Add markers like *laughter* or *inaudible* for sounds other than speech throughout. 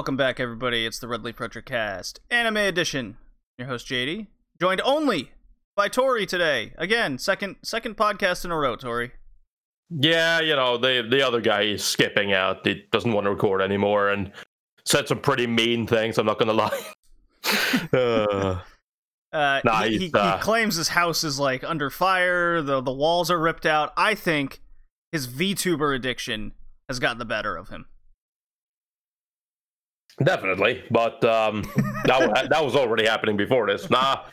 Welcome back, everybody. It's the Red Leaf Retro Cast Anime Edition. Your host JD, joined only by Tori today. Again, second second podcast in a row, Tori. Yeah, you know, the the other guy is skipping out. He doesn't want to record anymore and said some pretty mean things, I'm not gonna lie. *laughs* uh, Uh, Nah, he, he, uh, he claims his house is like under fire. The the walls are ripped out. I think his VTuber addiction has gotten the better of him. Definitely, but um, *laughs* that that was already happening before this. Nah,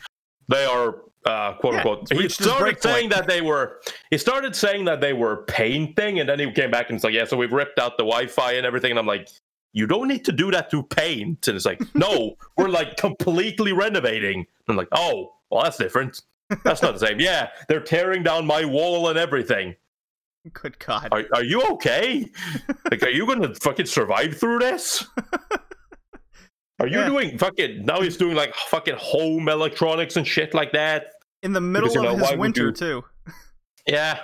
they are uh, quote Yeah, unquote. He started saying that they were. He started saying that they were painting, and then he came back and it's like, yeah, so we've ripped out the Wi-Fi and everything. And I'm like, you don't need to do that to paint. And it's like, *laughs* no, we're like completely renovating. And I'm like, oh, well, that's different. That's not the same. Yeah, they're tearing down my wall and everything. Good God. Are, are you okay? *laughs* like, are you going to fucking survive through this? Are you Yeah. doing fucking now? He's doing like fucking home electronics and shit like that. In the middle because, you know, of his winter you- too. Yeah,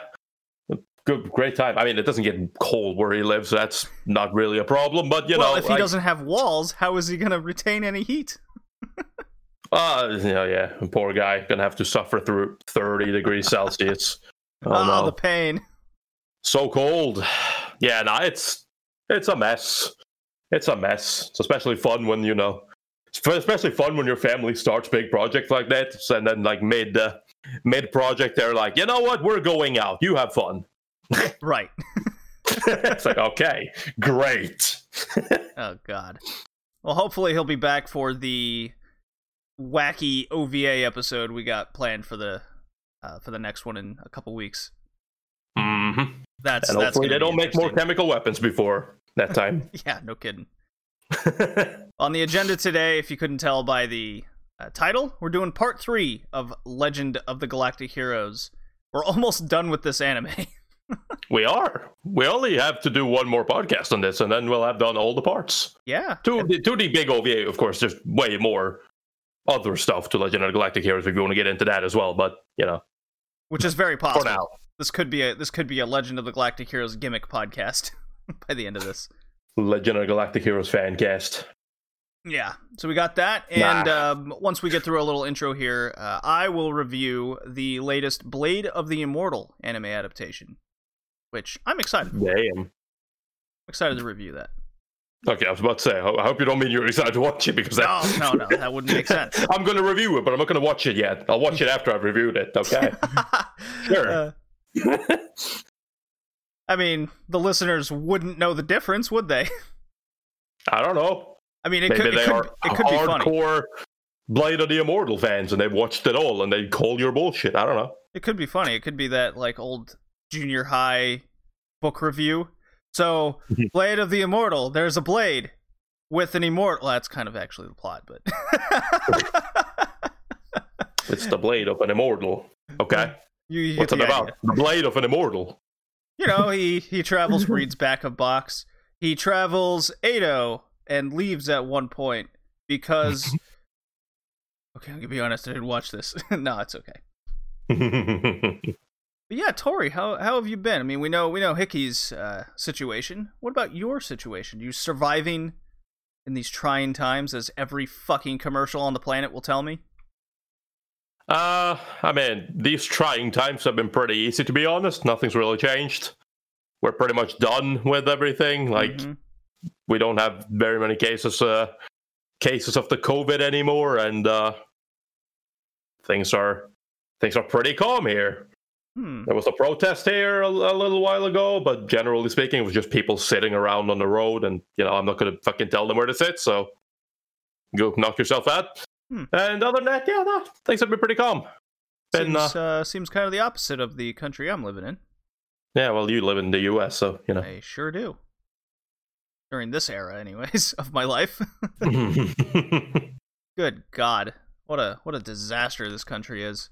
good, great time. I mean, it doesn't get cold where he lives. So that's not really a problem. But you well, know, if he like, doesn't have walls, how is he going to retain any heat? *laughs* uh, yeah, yeah, poor guy gonna have to suffer through thirty degrees Celsius. *laughs* Oh Ah, no, the pain. so cold. *sighs* Yeah, nah, it's it's a mess. It's a mess. It's especially fun when you know, it's especially fun when your family starts big projects like that, and then like mid uh, mid project, they're like, you know what, we're going out. You have fun. *laughs* Right. *laughs* it's like okay, great. *laughs* Oh God. Well, hopefully he'll be back for the wacky OVA episode we got planned for the uh, for the next one in a couple weeks. hmm That's And that's hopefully they don't make more chemical weapons before that time. *laughs* Yeah, no kidding. *laughs* On the agenda today, if you couldn't tell by the uh, title, we're doing part three of Legend of the Galactic Heroes. We're *laughs* almost done with this anime. we are. We only have to do one more podcast on this, and then we'll have done all the parts. yeah. To the, to the big OVA, of course, there's way more other stuff to Legend of the Galactic Heroes if you want to get into that as well. But you know, Which is very possible. for now, This could be a this could be a Legend of the Galactic Heroes gimmick podcast *laughs* by the end of this. Legend of Galactic Heroes fan cast. Yeah, so we got that, and Nah. um, once we get through a little intro here, uh, I will review the latest Blade of the Immortal anime adaptation, which I'm excited. For. I'm Damn. excited to review that. Okay, I was about to say. I hope you don't mean you're excited to watch it because No, that, no, no, that wouldn't make *laughs* sense. I'm going to review it, but I'm not going to watch it yet. I'll watch it after I've reviewed it. Okay. *laughs* Sure. Uh, I mean, the listeners wouldn't know the difference, would they? *laughs* I don't know. I mean, it Maybe could, it could, it could be funny. hardcore Blade of the Immortal fans and they've watched it all and they call your bullshit. I don't know. It could be funny. It could be that like old junior high book review. So, *laughs* Blade of the Immortal, there's a blade with an immortal. Well, that's kind of actually the plot, but *laughs* It's the blade of an immortal. Okay. you, you What's it about? idea. The blade of an immortal. You know, he he travels, *laughs* reads back of box. He travels Edo and leaves at one point because. *laughs* Okay, I'm gonna be honest. I didn't watch this. *laughs* no, it's okay. But yeah, Tori, how how have you been? I mean, we know we know Hickey's uh, situation. What about your situation? You surviving in these trying times, as every fucking commercial on the planet will tell me. Uh, I mean, these trying times have been pretty easy, to be honest. Nothing's really changed. We're pretty much done with everything. Like, Mhm. we don't have very many cases uh, cases of the COVID anymore, and uh, things are things are pretty calm here. hmm. There was a protest here a, a little while ago, but generally speaking, it was just people sitting around on the road, and you know I'm not gonna fucking tell them where to sit, so go knock yourself out. Hmm. And other than that, yeah, no, things have been pretty calm. Been, seems uh, seems kind of the opposite of the country I'm living in. Yeah, well, you live in the U.S., so you know. I sure do. During this era, anyways, *laughs* of my life. *laughs* Good God, what a what a disaster this country is.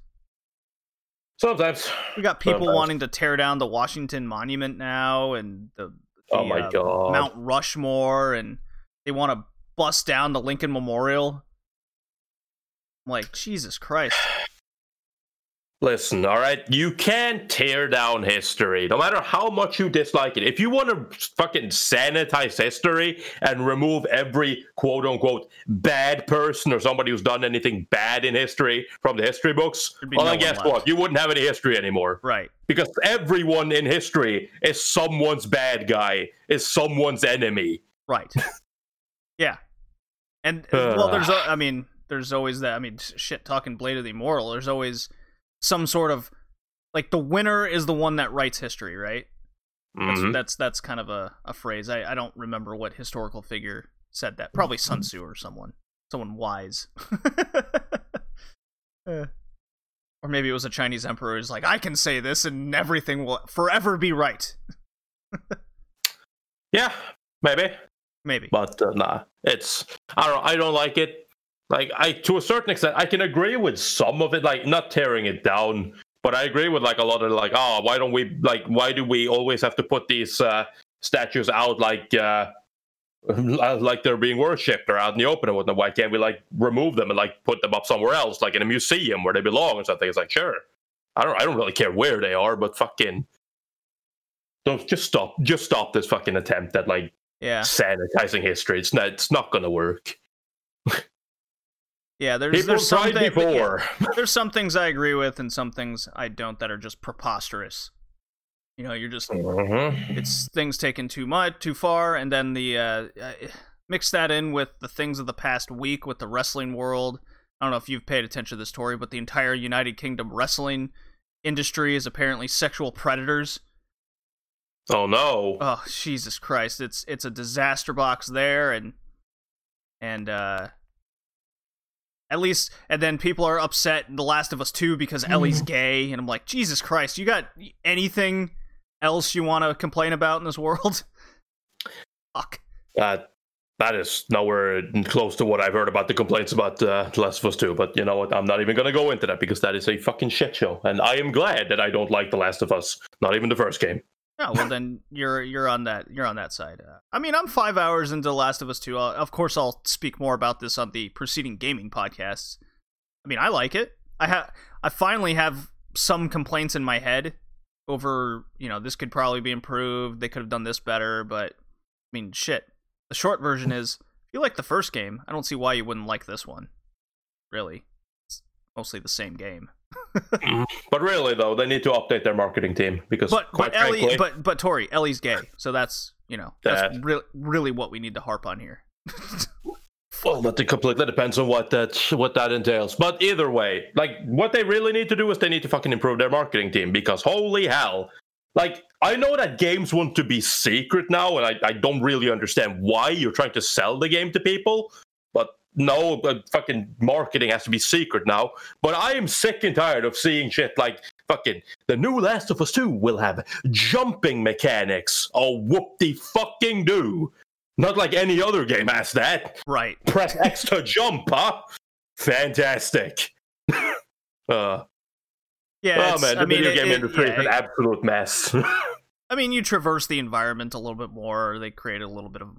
Sometimes. We got people Sometimes. wanting to tear down the Washington Monument now, and the, Oh my uh, God. Mount Rushmore, and they want to bust down the Lincoln Memorial. I'm like Jesus Christ! Listen, all right, you can't tear down history, no matter how much you dislike it. If you want to fucking sanitize history and remove every quote unquote bad person or somebody who's done anything bad in history from the history books, well, no then guess left. what? You wouldn't have any history anymore. Right. Because everyone in history is someone's bad guy, is someone's enemy. Right. *laughs* yeah. And well, there's a, I mean, there's always that. I mean, shit. Talking Blade of the Immortal, there's always some sort of like the winner is the one that writes history, right? That's Mhm. that's, that's kind of a, a phrase. I, I don't remember what historical figure said that. Probably Sun Tzu or someone, someone wise. *laughs* Eh. or maybe it was a Chinese emperor who's like, I can say this and everything will forever be right. *laughs* Yeah, maybe. Maybe. but uh, nah, it's I don't I don't like it. Like I to a certain extent, I can agree with some of it, like not tearing it down, but I agree with like a lot of like, oh, why don't we like why do we always have to put these uh, statues out like uh, *laughs* like they're being worshipped or out in the open and whatnot? Why can't we like remove them and like put them up somewhere else, like in a museum where they belong or something? It's like sure, I don't I don't really care where they are, but fucking. Don't just stop. Just stop this fucking attempt at like Yeah. sanitizing history. It's not. It's not going to work. *laughs* Yeah, there's People there's tried something before. *laughs* there's some things I agree with and some things I don't that are just preposterous. You know, you're just Mhm. it's things taken too much, too far, and then the uh, uh, mix that in with the things of the past week with the wrestling world. I don't know if you've paid attention to this story, but the entire United Kingdom wrestling industry is apparently sexual predators. Oh no! Oh Jesus Christ! It's it's a disaster box there, and and uh, at least and then people are upset in The Last of Us Two because Ellie's gay, and I'm like, Jesus Christ! You got anything else you want to complain about in this world? *laughs* Fuck. That that is nowhere close to what I've heard about the complaints about uh, The Last of Us 2. But you know what? I'm not even going to go into that because that is a fucking shit show, and I am glad that I don't like The Last of Us. Not even the first game. Oh well, then you're you're on that you're on that side. Uh, I mean, I'm five hours into Last of Us Two. Uh, of course, I'll speak more about this on the preceding gaming podcasts. I mean, I like it. I have I finally have some complaints in my head over you know this could probably be improved. They could have done this better, but I mean, shit. The short version is if you like the first game, I don't see why you wouldn't like this one. Really, it's mostly the same game. But really, though, they need to update their marketing team because, But quite but Ellie, frankly, but but Tori, Ellie's gay, so that's you know that's Yeah. really really what we need to harp on here. Well, that completely depends on what that what that entails. But either way, like what they really need to do is they need to fucking improve their marketing team because holy hell. Like I know that games want to be secret now, and I, I don't really understand why you're trying to sell the game to people. No, but fucking marketing has to be secret now. But I am sick and tired of seeing shit like fucking the new Last of Us 2 will have jumping mechanics. Oh whoop de fucking do. Not like any other game has that right. press X to jump, huh? Fantastic. *laughs* uh, Yeah. oh man, the I mean, video game it- industry yeah, is an absolute mess. *laughs* I mean, you traverse the environment a little bit more. They create a little bit of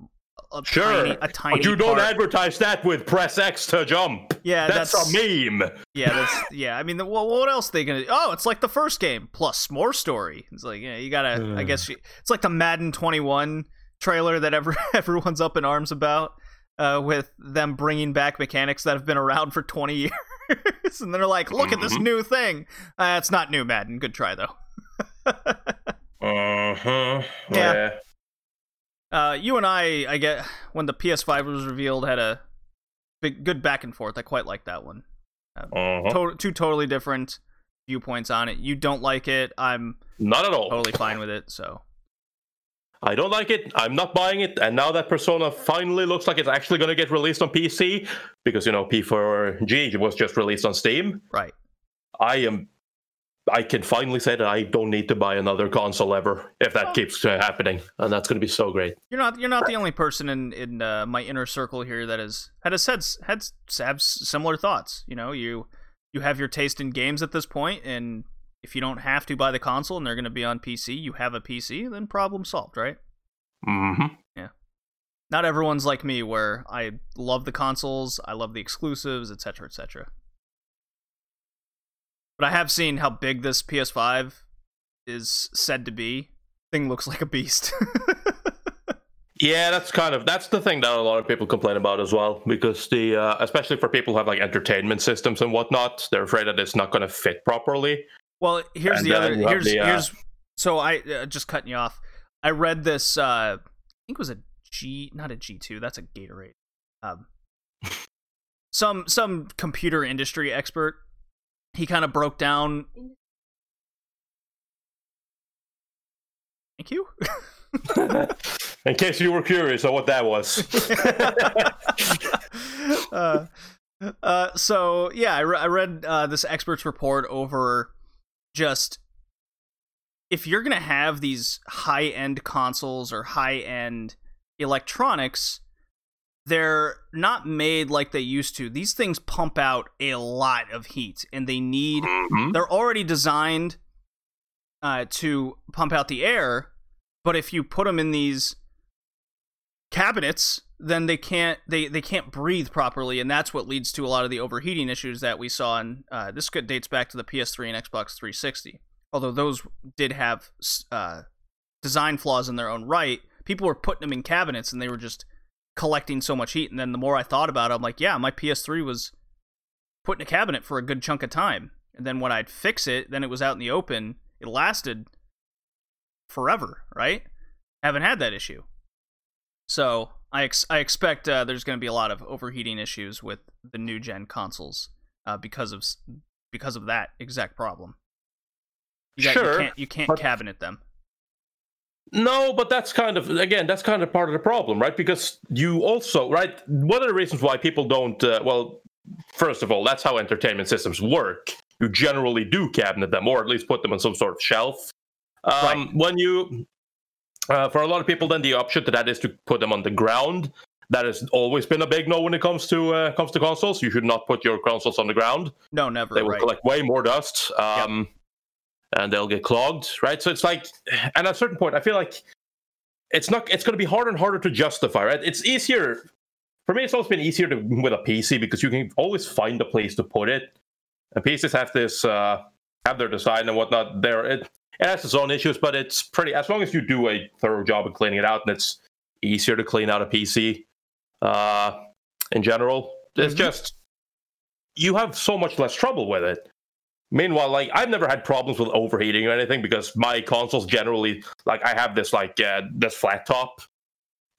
a sure, tiny, a tiny. but you don't part. advertise that with press X to jump. Yeah, that's, that's, a meme. Yeah, that's yeah. I mean, the, well, what else they gonna? Oh, it's like the first game plus more story. It's like yeah, you gotta. I Hmm. guess you, it's like the Madden 21 trailer that ever *laughs* everyone's up in arms about, uh, with them bringing back mechanics that have been around for 20 *laughs* years, and they're like, look at this Mhm. new thing. Uh, it's not new, Madden. Good try though. *laughs* Uh-huh. Yeah. Uh, you and I, I get when the PS5 was revealed, had a big good back and forth. I quite like that one. Uh-huh. To- two totally different viewpoints on it. You don't like it. I'm Not at all. totally fine with it. So I don't like it. I'm not buying it. And now that Persona finally looks like it's actually going to get released on PC, because you know P4G was just released on Steam. right. I am. I can finally say that I don't need to buy another console ever if that Oh. keeps uh, happening, and that's going to be so great. You're not you're not the only person in in uh, my inner circle here that has had a had had have similar thoughts. You know, you you have your taste in games at this point, and if you don't have to buy the console and they're going to be on PC, you have a PC, then problem solved, right? Mm hmm Yeah. Not everyone's like me, where I love the consoles, I love the exclusives, etc., etc. But I have seen how big this PS5 is said to be. Thing looks like a beast. *laughs* Yeah, that's kind of that's the thing that a lot of people complain about as well, because the uh, especially for people who have like entertainment systems and whatnot, they're afraid that it's not going to fit properly. Well, here's And the other. Here's the, uh, here's. So I uh, just cutting you off. I read this. uh I think it was a G, not a G two. That's a Gatorade. Um, *laughs* some some computer industry expert. He kind of broke down. Thank you. *laughs* In case you were curious on what that was. *laughs* uh, uh, so yeah, I, re- I read uh, this expert's report over just if you're gonna have these high end consoles or high end electronics, they're not made like they used to. These things pump out a lot of heat, and they need Mhm. they're already designed uh, to pump out the air, but if you put them in these cabinets, then they can't they they can't breathe properly, and that's what leads to a lot of the overheating issues that we saw. In uh, this dates back to the PS3 and Xbox 360, although those did have uh, design flaws in their own right. People were putting them in cabinets, and they were just collecting so much heat. And then the more I thought about it, I'm like, yeah, my PS3 was put in a cabinet for a good chunk of time. And then when I'd fix it, then it was out in the open. It lasted forever, right? Haven't had that issue. So I ex- I expect uh, there's going to be a lot of overheating issues with the new gen consoles uh, because of because of that exact problem. You, got- Sure, you can't you can't but- cabinet them. No, but that's kind of again, that's kind of part of the problem, right? Because you also, right? One of the reasons why people don't, uh, well, first of all, that's how entertainment systems work. You generally do cabinet them, or at least put them on some sort of shelf. Um, Right. When you, uh, for a lot of people, then the option to that is to put them on the ground. That has always been a big no when it comes to uh, comes to consoles. You should not put your consoles on the ground No, never. they will right. collect way more dust um, and they'll get clogged right? So it's like and at a certain point i feel like it's not it's going to be harder and harder to justify right? It's easier for me it's always been easier to with a pc because you can always find a place to put it. And pcs have this uh have their design and whatnot there. It, it has its own issues but it's pretty as long as you do a thorough job of cleaning it out and it's easier to clean out a pc uh in general it's Mhm. just you have so much less trouble with it Meanwhile, like I've never had problems with overheating or anything because my consoles generally like I have this like uh, this flat top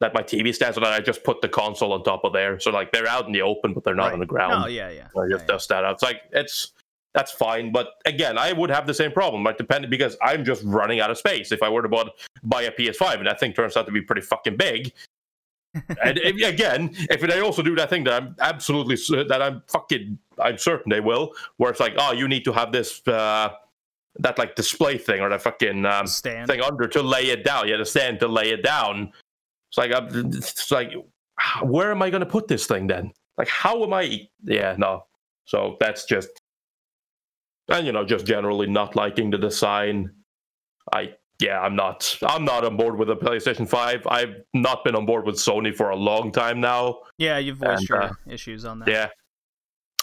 that my TV stands on, and I just put the console on top of there. So like they're out in the open, but they're not Right. on the ground. Oh yeah, yeah. I just yeah, dust that out. It's like it's that's fine, but again, I would have the same problem, like depending because I'm just running out of space. If I were to buy, buy a PS5, and that thing turns out to be pretty fucking big, and if, again, if they also do that thing that I'm absolutely that I'm fucking I'm certain they will, where it's like, oh, you need to have this uh, that like display thing or that fucking um, Stand. thing under to lay it down. You understand to lay it down. It's like I'm, it's like where am I going to put this thing then? Like how am I? Yeah, no. So that's just and you know just generally not liking the design. I yeah, I'm not I'm not on board with the PlayStation 5. I've not been on board with Sony for a long time now. Yeah, you've voiced And, your uh, issues on that. Yeah.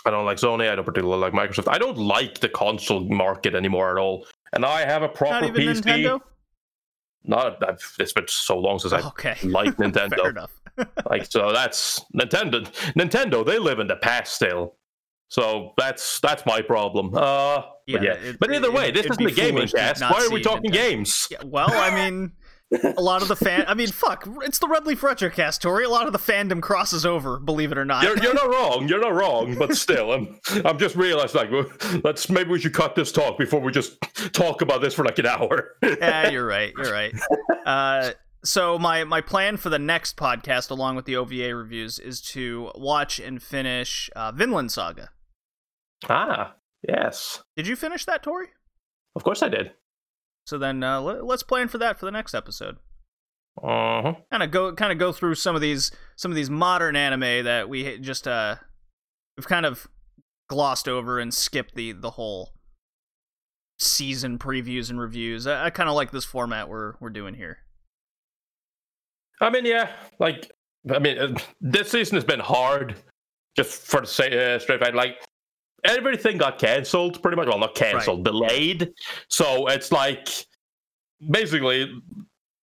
I don't like Sony. I don't particularly like Microsoft. I don't like the console market anymore at all. And I have a proper Not even PC. Nintendo. Not I've, it's been so long since I Okay. like *laughs* Nintendo. Fair enough. *laughs* like so that's Nintendo. Nintendo they live in the past still. So that's that's my problem. Uh, Yeah, but yeah. it- but either it- way, this isn't the gaming cast. Why are we talking games? Yeah, well, I mean, a lot of the fan. I mean, fuck, it's the Red Leaf Retrocast, Tori. A lot of the fandom crosses over, believe it or not. You're, you're not *laughs* wrong. You're not wrong. But still, I'm I'm just realized like let's maybe we should cut this talk before we just talk about this for like an hour. *laughs* yeah, you're right. You're *laughs* right. Uh, so my my plan for the next podcast, along with the OVA reviews, is to watch and finish uh, Vinland Saga. Ah, yes, Did you finish that, Tori? of course I did. So then uh, let, let's plan for that for the next episode. Uh huh. Kind of go kind of go through some of these some of these modern anime that we just uh we've kind of glossed over and skipped the the whole season previews and reviews. I, I kind of like this format we're we're doing here. I mean, yeah, like I mean, uh, this season has been hard, just for the say uh, straight fact. Like, everything got canceled pretty much. Well, not canceled, delayed. So it's like basically,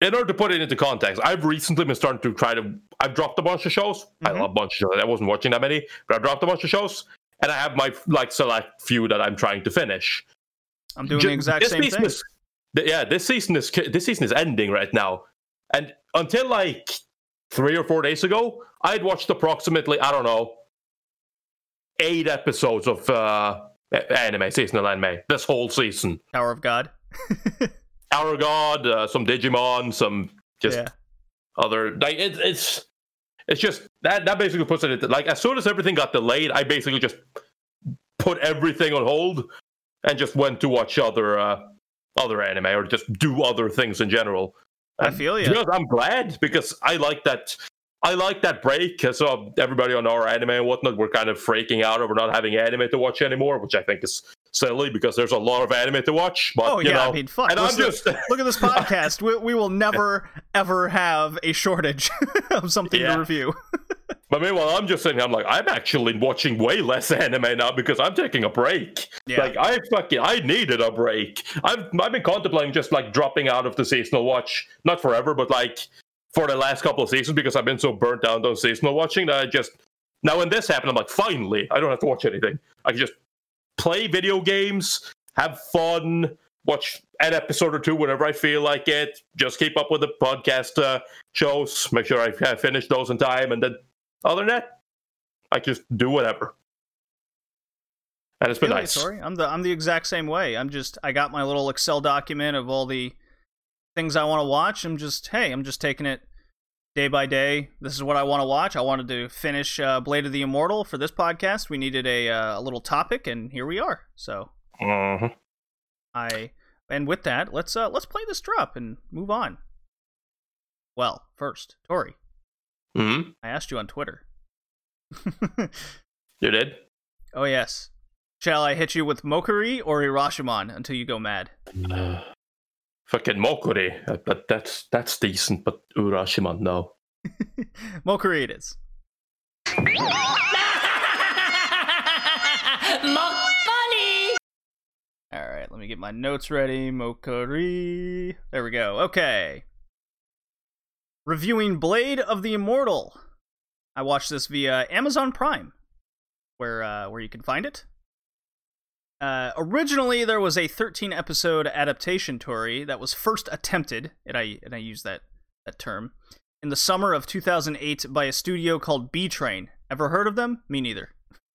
in order to put it into context, I've recently been starting to try to. I've dropped a bunch of shows. I Mhm. love a bunch of shows. I wasn't watching that many, but I dropped a bunch of shows, and I have my like select few that I'm trying to finish. I'm doing Ju- the exact this same thing. is- yeah, this season is this season is ending right now, and until like three or four days ago, I'd watched approximately I don't know eight episodes of uh, anime, seasonal anime, this whole season. Tower of God. *laughs* Our God, uh, some Digimon, some just yeah. other like it, it's it's just that that basically puts it into, like as soon as everything got delayed, I basically just put everything on hold and just went to watch other uh, other anime or just do other things in general. I feel you. ya. be honest, I'm glad because I like that. I like that break. Uh, I saw everybody on our anime and whatnot we're kind of freaking out over not having anime to watch anymore, which I think is silly because there's a lot of anime to watch. But Oh you yeah, know, I mean, fuck. and I'm just *laughs* look at this podcast. We, we will never ever have a shortage *laughs* of something Yeah. to review. *laughs* But meanwhile, I'm just sitting. here, I'm like, I'm actually watching way less anime now because I'm taking a break. Yeah. Like I fucking, I needed a break. I've I've been contemplating just like dropping out of the seasonal watch, not forever, but like for the last couple of seasons because I've been so burnt out on seasonal watching that I just now when this happened, I'm like, finally, I don't have to watch anything. I can just play video games, have fun, watch an episode or two whenever I feel like it. Just keep up with the podcast uh, shows, make sure I have finished those in time, and then other than that, I just do whatever. And it's been Really, nice. Sorry, I'm the I'm the exact same way. I'm just I got my little Excel document of all the things I want to watch. I'm just hey, I'm just taking it day by day. This is what I want to watch. I wanted to finish uh, Blade of the Immortal for this podcast. We needed a uh, a little topic, and here we are. So Mhm. I and with that, let's uh let's play this drop and move on. Well, first, Tori, Mhm. I asked you on Twitter. *laughs* You did? oh yes. Shall I hit you with Mokuri or Urashiman until you go mad? Uh, fucking Mokuri. Uh, But that's that's decent, but Urashiman, no. *laughs* Mokuri it is. *laughs* All right, let me get my notes ready. Mokuri. There we go. Okay. Reviewing Blade of the Immortal. I watched this via Amazon Prime, where uh, where you can find it. Uh, originally, there was a 13 episode adaptation Tori that was first attempted, and I and I use that that term in the summer of 2008 by a studio called Bee Train. Ever heard of them? Me neither.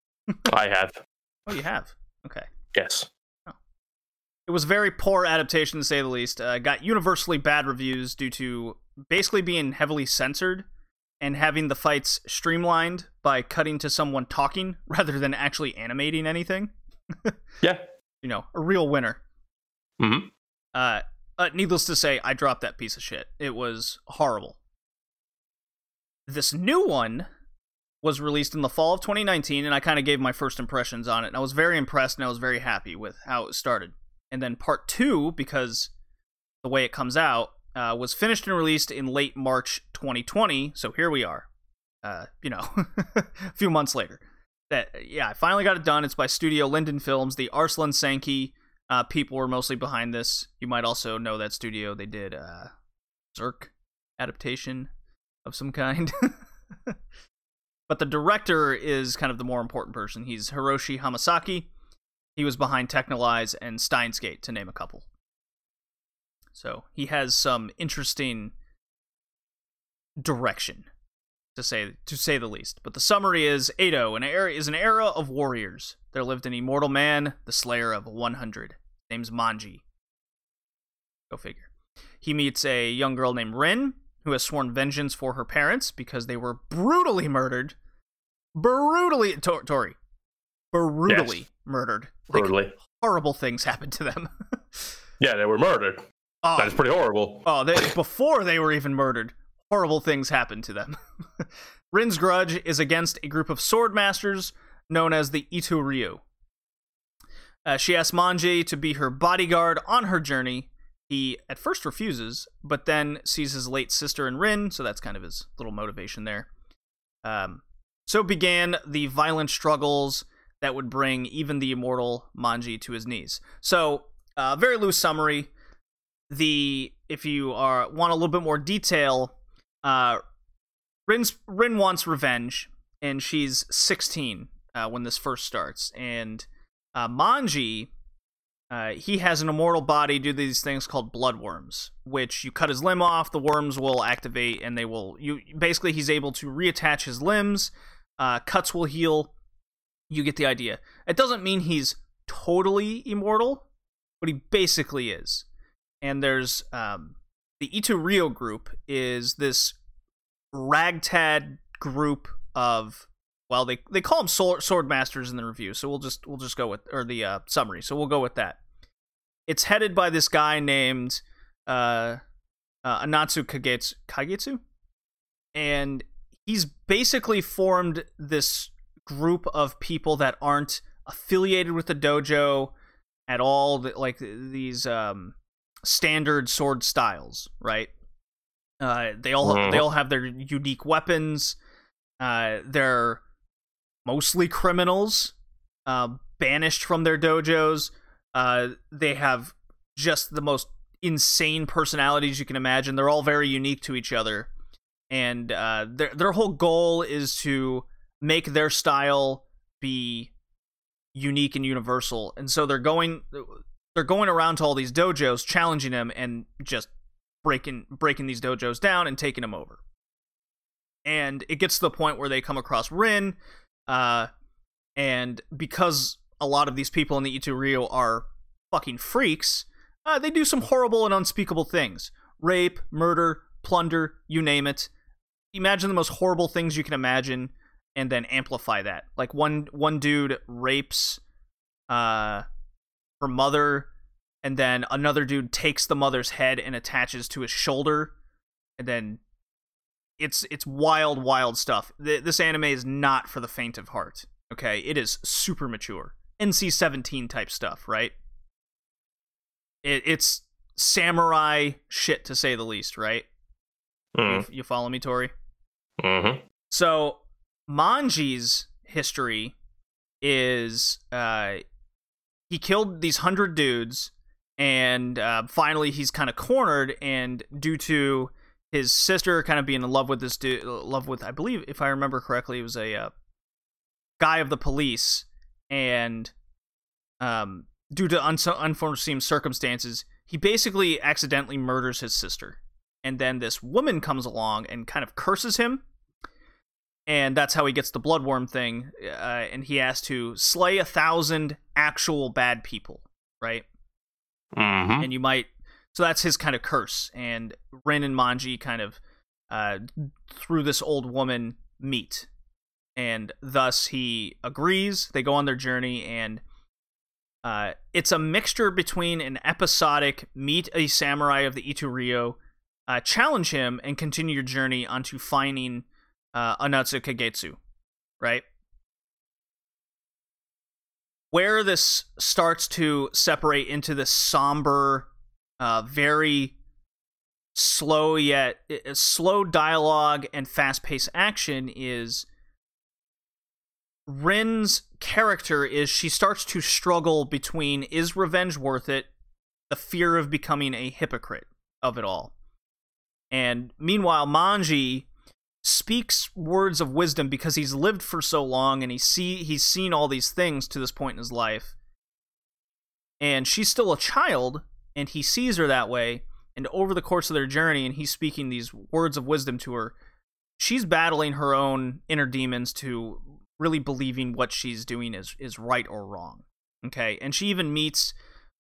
*laughs* I have. Oh, you have. Okay. Yes. It was very poor adaptation, to say the least. Uh, got universally bad reviews due to basically being heavily censored and having the fights streamlined by cutting to someone talking *laughs* rather than actually animating anything. *laughs* Yeah. You know, a real winner. Mm-hmm. Uh, uh, needless to say, I dropped that piece of shit. It was horrible. This new one was released in the fall of 2019, and I kind of gave my first impressions on it. And I was very impressed, and I was very happy with how it started. And then part two, because the way it comes out, uh, was finished and released in late March 2020. So here we are. Uh, you know, *laughs* a few months later. That yeah, I finally got it done. It's by Studio Liden Films. The Arslan Senki uh, people were mostly behind this. You might also know that studio. They did uh, Zerk adaptation of some kind. *laughs* but the director is kind of the more important person. He's Hiroshi Hamasaki. He was behind Texhnolyze and Steins Gate, to name a couple. So he has some interesting direction, to say to say the least. But the summary is Edo, an era is an era of warriors. There lived an immortal man, the slayer of 100. Name's Manji. Go figure. He meets a young girl named Rin, who has sworn vengeance for her parents because they were brutally murdered. Brutally, Tor- Tori. Brutally Yes. murdered. Like, Brutally. horrible things happened to them. *laughs* Yeah, they were murdered. oh, That is pretty horrible. Oh, they, before they were even murdered, horrible things happened to them. *laughs* *laughs* Rin's grudge is against a group of sword masters known as the Itto-Ryu. Uh, she asks Manji to be her bodyguard on her journey. He at first refuses, but then sees his late sister in Rin, so that's kind of his little motivation there. Um, so began the violent struggles that would bring even the immortal Manji to his knees. So, uh, very loose summary. The if you are want a little bit more detail, uh, Rin's, Rin wants revenge, and she's 16 uh, when this first starts. And uh, Manji, uh, he has an immortal body to these things called bloodworms, which you cut his limb off, the worms will activate, and they will. You basically he's able to reattach his limbs. Uh, cuts will heal. You get the idea. It doesn't mean he's totally immortal, but he basically is. And there's um, the Itto-Ryu group is this ragtag group of well they they call them sword, sword masters in the review so we'll just we'll just go with or the uh, summary so we'll go with that. It's headed by this guy named uh, uh Anatsu Kagetsu Kagetsu? And he's basically formed this group of people that aren't affiliated with the dojo at all like these um standard sword styles right uh, they all mm. they all have their unique weapons. Uh, they're mostly criminals, uh, banished from their dojos. Uh, they have just the most insane personalities you can imagine. They're all very unique to each other, and uh, their their whole goal is to make their style be unique and universal. And so they're going they're going around to all these dojos, challenging them, and just breaking breaking these dojos down and taking them over. And it gets to the point where they come across Rin, uh, and because a lot of these people in the Itto-Ryu are fucking freaks, uh, they do some horrible and unspeakable things: rape, murder, plunder, you name it. Imagine the most horrible things you can imagine, and then amplify that. Like one one dude rapes uh her mother and then another dude takes the mother's head and attaches to his shoulder and then it's it's wild wild stuff. This anime is not for the faint of heart okay? It is super mature. Nc-17 type stuff right? It, it's samurai shit to say the least right? Mm. you, you, follow me tori? Mm-hmm. so manji's history is uh he killed these hundred dudes and uh, finally he's kind of cornered and due to his sister kind of being in love with this dude love with i believe if i remember correctly it was a uh, guy of the police. And um, due to un- unforeseen circumstances he basically accidentally murders his sister. And then this woman comes along and kind of curses him. And that's how he gets the bloodworm thing uh, and he has to slay a thousand actual bad people right Mm-hmm. And you might. So that's his kind of curse. And Rin and Manji kind of, uh, through this old woman, meet. And thus he agrees. They go on their journey, and uh, it's a mixture between an episodic meet a samurai of the Itto-Ryu, uh, challenge him, and continue your journey onto finding uh, Anatsu Kagetsu, right? Where this starts to separate into this somber, uh, very slow yet slow dialogue and fast-paced action is Rin's character is she starts to struggle between is revenge worth it, the fear of becoming a hypocrite of it all. And meanwhile, Manji speaks words of wisdom because he's lived for so long and he see he's seen all these things to this point in his life. And she's still a child and he sees her that way and over the course of their journey and he's speaking these words of wisdom to her, she's battling her own inner demons to really believing what she's doing is is right or wrong. Okay? And she even meets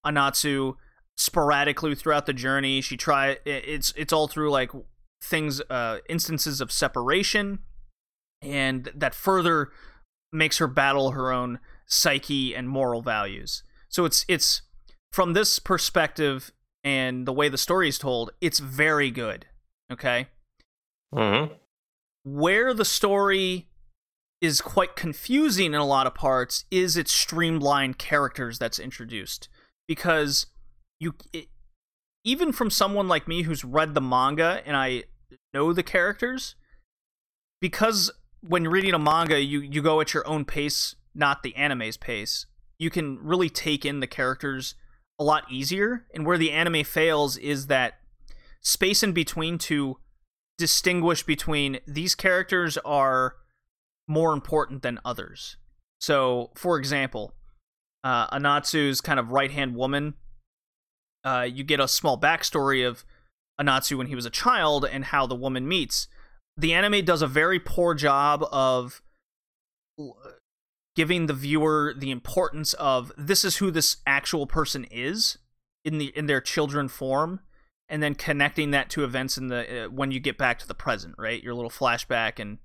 Anatsu sporadically throughout the journey. She try it's it's all through like things uh instances of separation and that further makes her battle her own psyche and moral values. So it's it's from this perspective and the way the story is told it's very good okay? Mm-hmm. where the story is quite confusing in a lot of parts is its streamlined characters that's introduced. Because you it, even from someone like me who's read the manga and I know the characters because when reading a manga you you go at your own pace not the anime's pace, you can really take in the characters a lot easier. And where the anime fails is that space in between to distinguish between these characters are more important than others. So, for example, uh, Anatsu's kind of right hand woman, uh, you get a small backstory of Anatsu when he was a child and how the woman meets. The anime does a very poor job of giving the viewer the importance of this is who this actual person is in the in their children form and then connecting that to events in the uh, when you get back to the present right your little flashback and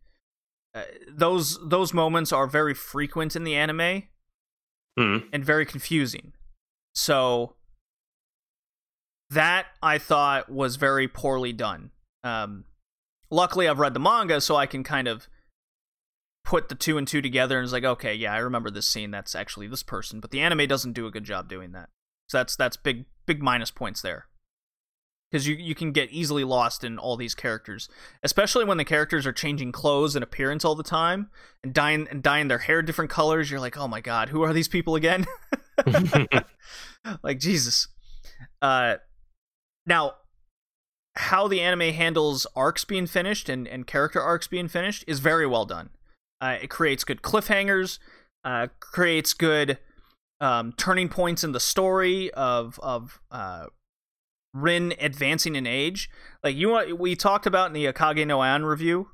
uh, those those moments are very frequent in the anime Mhm. and very confusing so that i thought was very poorly done. Um luckily i've read the manga so i can kind of put the two and two together and it's like okay yeah i remember this scene. That's actually this person but the anime doesn't do a good job doing that. So that's that's big big minus points there. Because you, you can get easily lost in all these characters especially when the characters are changing clothes and appearance all the time and dyeing and dyeing their hair different colors. You're like oh my god who are these people again? *laughs* *laughs* Like jesus. Uh now how the anime handles arcs being finished and, and character arcs being finished is very well done uh, it creates good cliffhangers uh, creates good um, turning points in the story of of uh, Rin advancing in age. Like you, want- we talked about in the Akage no An review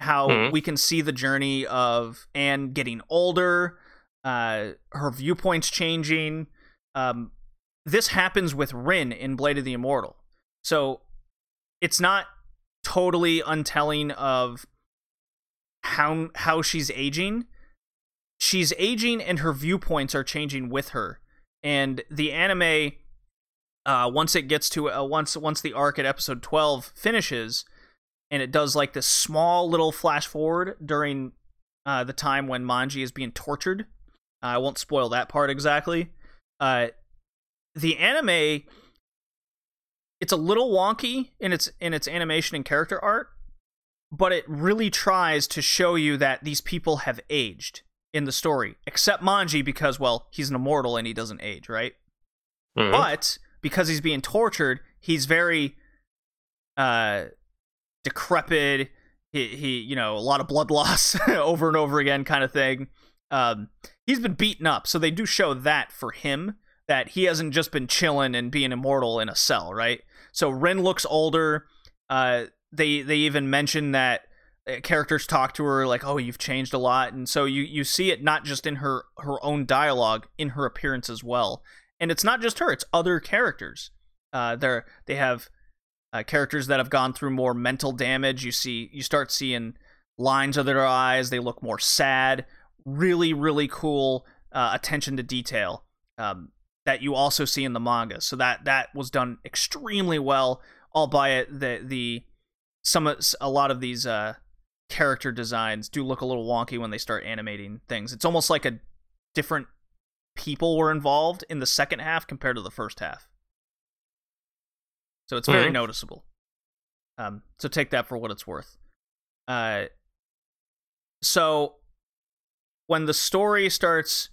how Mhm. we can see the journey of Anne getting older, uh, her viewpoints changing. Um, this happens with Rin in Blade of the Immortal, so it's not totally untelling of how how she's aging. She's aging and her viewpoints are changing with her. And the anime uh once it gets to uh, once once the arc at episode 12 finishes and it does like this small little flash forward during uh the time when Manji is being tortured. I won't spoil that part exactly. Uh the anime it's a little wonky in its in its animation and character art, but it really tries to show you that these people have aged in the story, except Manji because well, he's an immortal and he doesn't age, right? Mhm. But because he's being tortured, he's very uh decrepit. He he, you know, a lot of blood loss *laughs* over and over again kind of thing. Um he's been beaten up, so they do show that for him that he hasn't just been chilling and being immortal in a cell, right? So Ren looks older. Uh they they even mention that uh, characters talk to her like, "Oh, you've changed a lot." And so you you see it not just in her her own dialogue, in her appearance as well and it's not just her; it's other characters. Uh, they're they have uh, characters that have gone through more mental damage. You see, you start seeing lines under their eyes. They look more sad. Really, really cool uh, attention to detail um, that you also see in the manga. So that that was done extremely well. All by it, the the some of- a lot of these uh, character designs do look a little wonky when they start animating things. It's almost like a different people were involved in the second half compared to the first half. So it's very Mhm. noticeable. Um, so take that for what it's worth. Uh, so when the story starts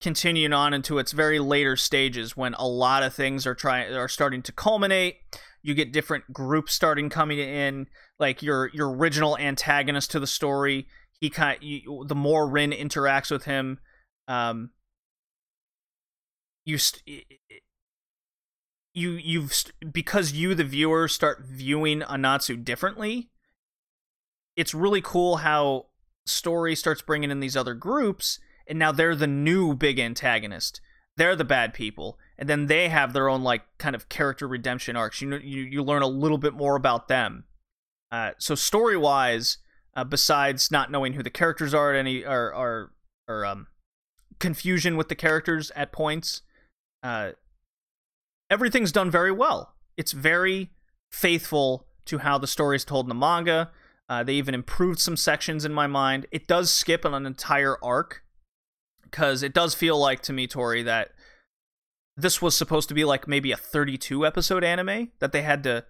continuing on into its very later stages, when a lot of things are trying are starting to culminate, you get different groups starting coming in, like your your original antagonist to the story. He kind of, you, the more Rin interacts with him, um, you st- you you've st- because you the viewer start viewing Anatsu differently. It's really cool how story starts bringing in these other groups, and now they're the new big antagonist. They're the bad people, and then they have their own like kind of character redemption arcs. You you you learn a little bit more about them. Uh, so story wise, uh, besides not knowing who the characters are at any or or or um confusion with the characters at points, uh, everything's done very well. It's very faithful to how the story is told in the manga. Uh, they even improved some sections in my mind. It does skip an entire arc because it does feel like to me, Tori, that this was supposed to be like maybe a 32 episode anime that they had to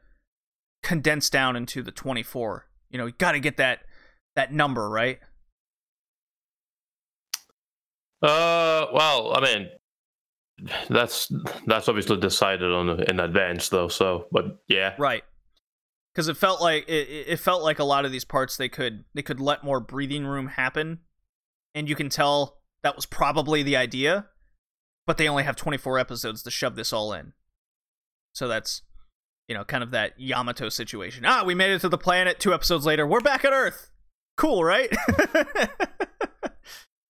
condense down into the 24. You know, you got to get that that number right. Uh, well, I mean, that's that's obviously decided on in advance, though. So, but yeah, right. Because it felt like it, it felt like a lot of these parts they could they could let more breathing room happen, and you can tell that was probably the idea, but they only have 24 episodes to shove this all in. So that's you know kind of that Yamato situation. Ah, we made it to the planet. Two episodes later, we're back at Earth. Cool, right? *laughs*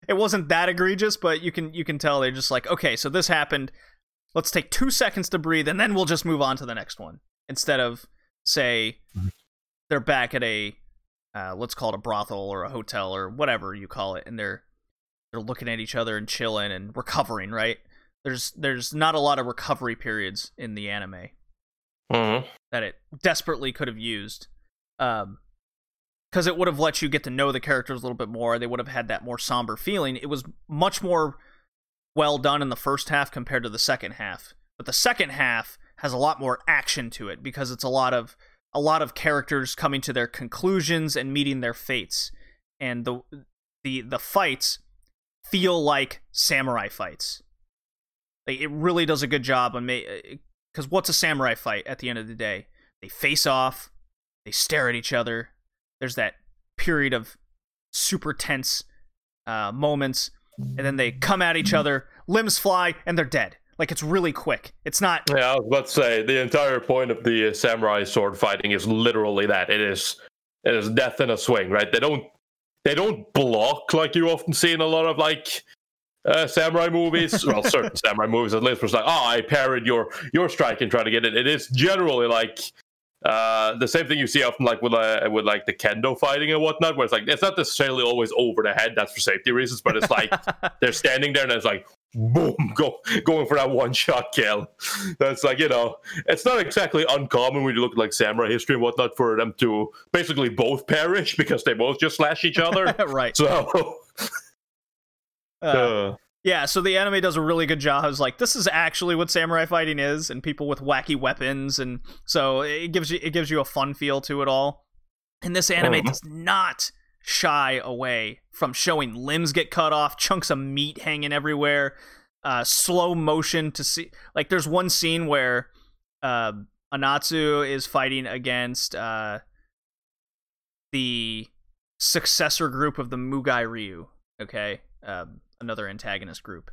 it wasn't that egregious, but you can you can tell they're just like, okay, so this happened. Let's take two seconds to breathe, and then we'll just move on to the next one. Instead of say they're back at a uh, let's call it a brothel or a hotel or whatever you call it, and they're they're looking at each other and chilling and recovering. Right? There's there's not a lot of recovery periods in the anime hmm that it desperately could have used. Um, because it would have let you get to know the characters a little bit more. They would have had that more somber feeling. It was much more well done in the first half compared to the second half. But the second half has a lot more action to it because it's a lot of a lot of characters coming to their conclusions and meeting their fates. And the the the fights feel like samurai fights. Like, it really does a good job on me because what's a samurai fight at the end of the day? They face off, they stare at each other. There's that period of super tense uh, moments, and then they come at each other, limbs fly, and they're dead. Like it's really quick. It's not. Yeah, I was about to say the entire point of the uh, samurai sword fighting is literally that. It is it is death in a swing, right? They don't they don't block like you often see in a lot of like uh, samurai movies. *laughs* well, certain samurai movies at least, where it's like, oh, I parried your your strike and try to get it. It is generally like uh, the same thing you see often like with uh, with like the kendo fighting and whatnot, where it's like it's not necessarily always over the head. That's for safety reasons, but it's like *laughs* they're standing there and it's like boom, go going for that one shot kill. That's like you know, it's not exactly uncommon when you look at like samurai history and whatnot for them to basically both perish because they both just slash each other. *laughs* right. So. Uh, uh, yeah, so the anime does a really good job. It's like this is actually what samurai fighting is, and people with wacky weapons, and so it gives you it gives you a fun feel to it all. And this anime Mhm. does not shy away from showing limbs get cut off, chunks of meat hanging everywhere, uh, slow motion to see. Like there's one scene where uh, Anotsu is fighting against uh, the successor group of the Mugai Ryu. Okay, um, another antagonist group.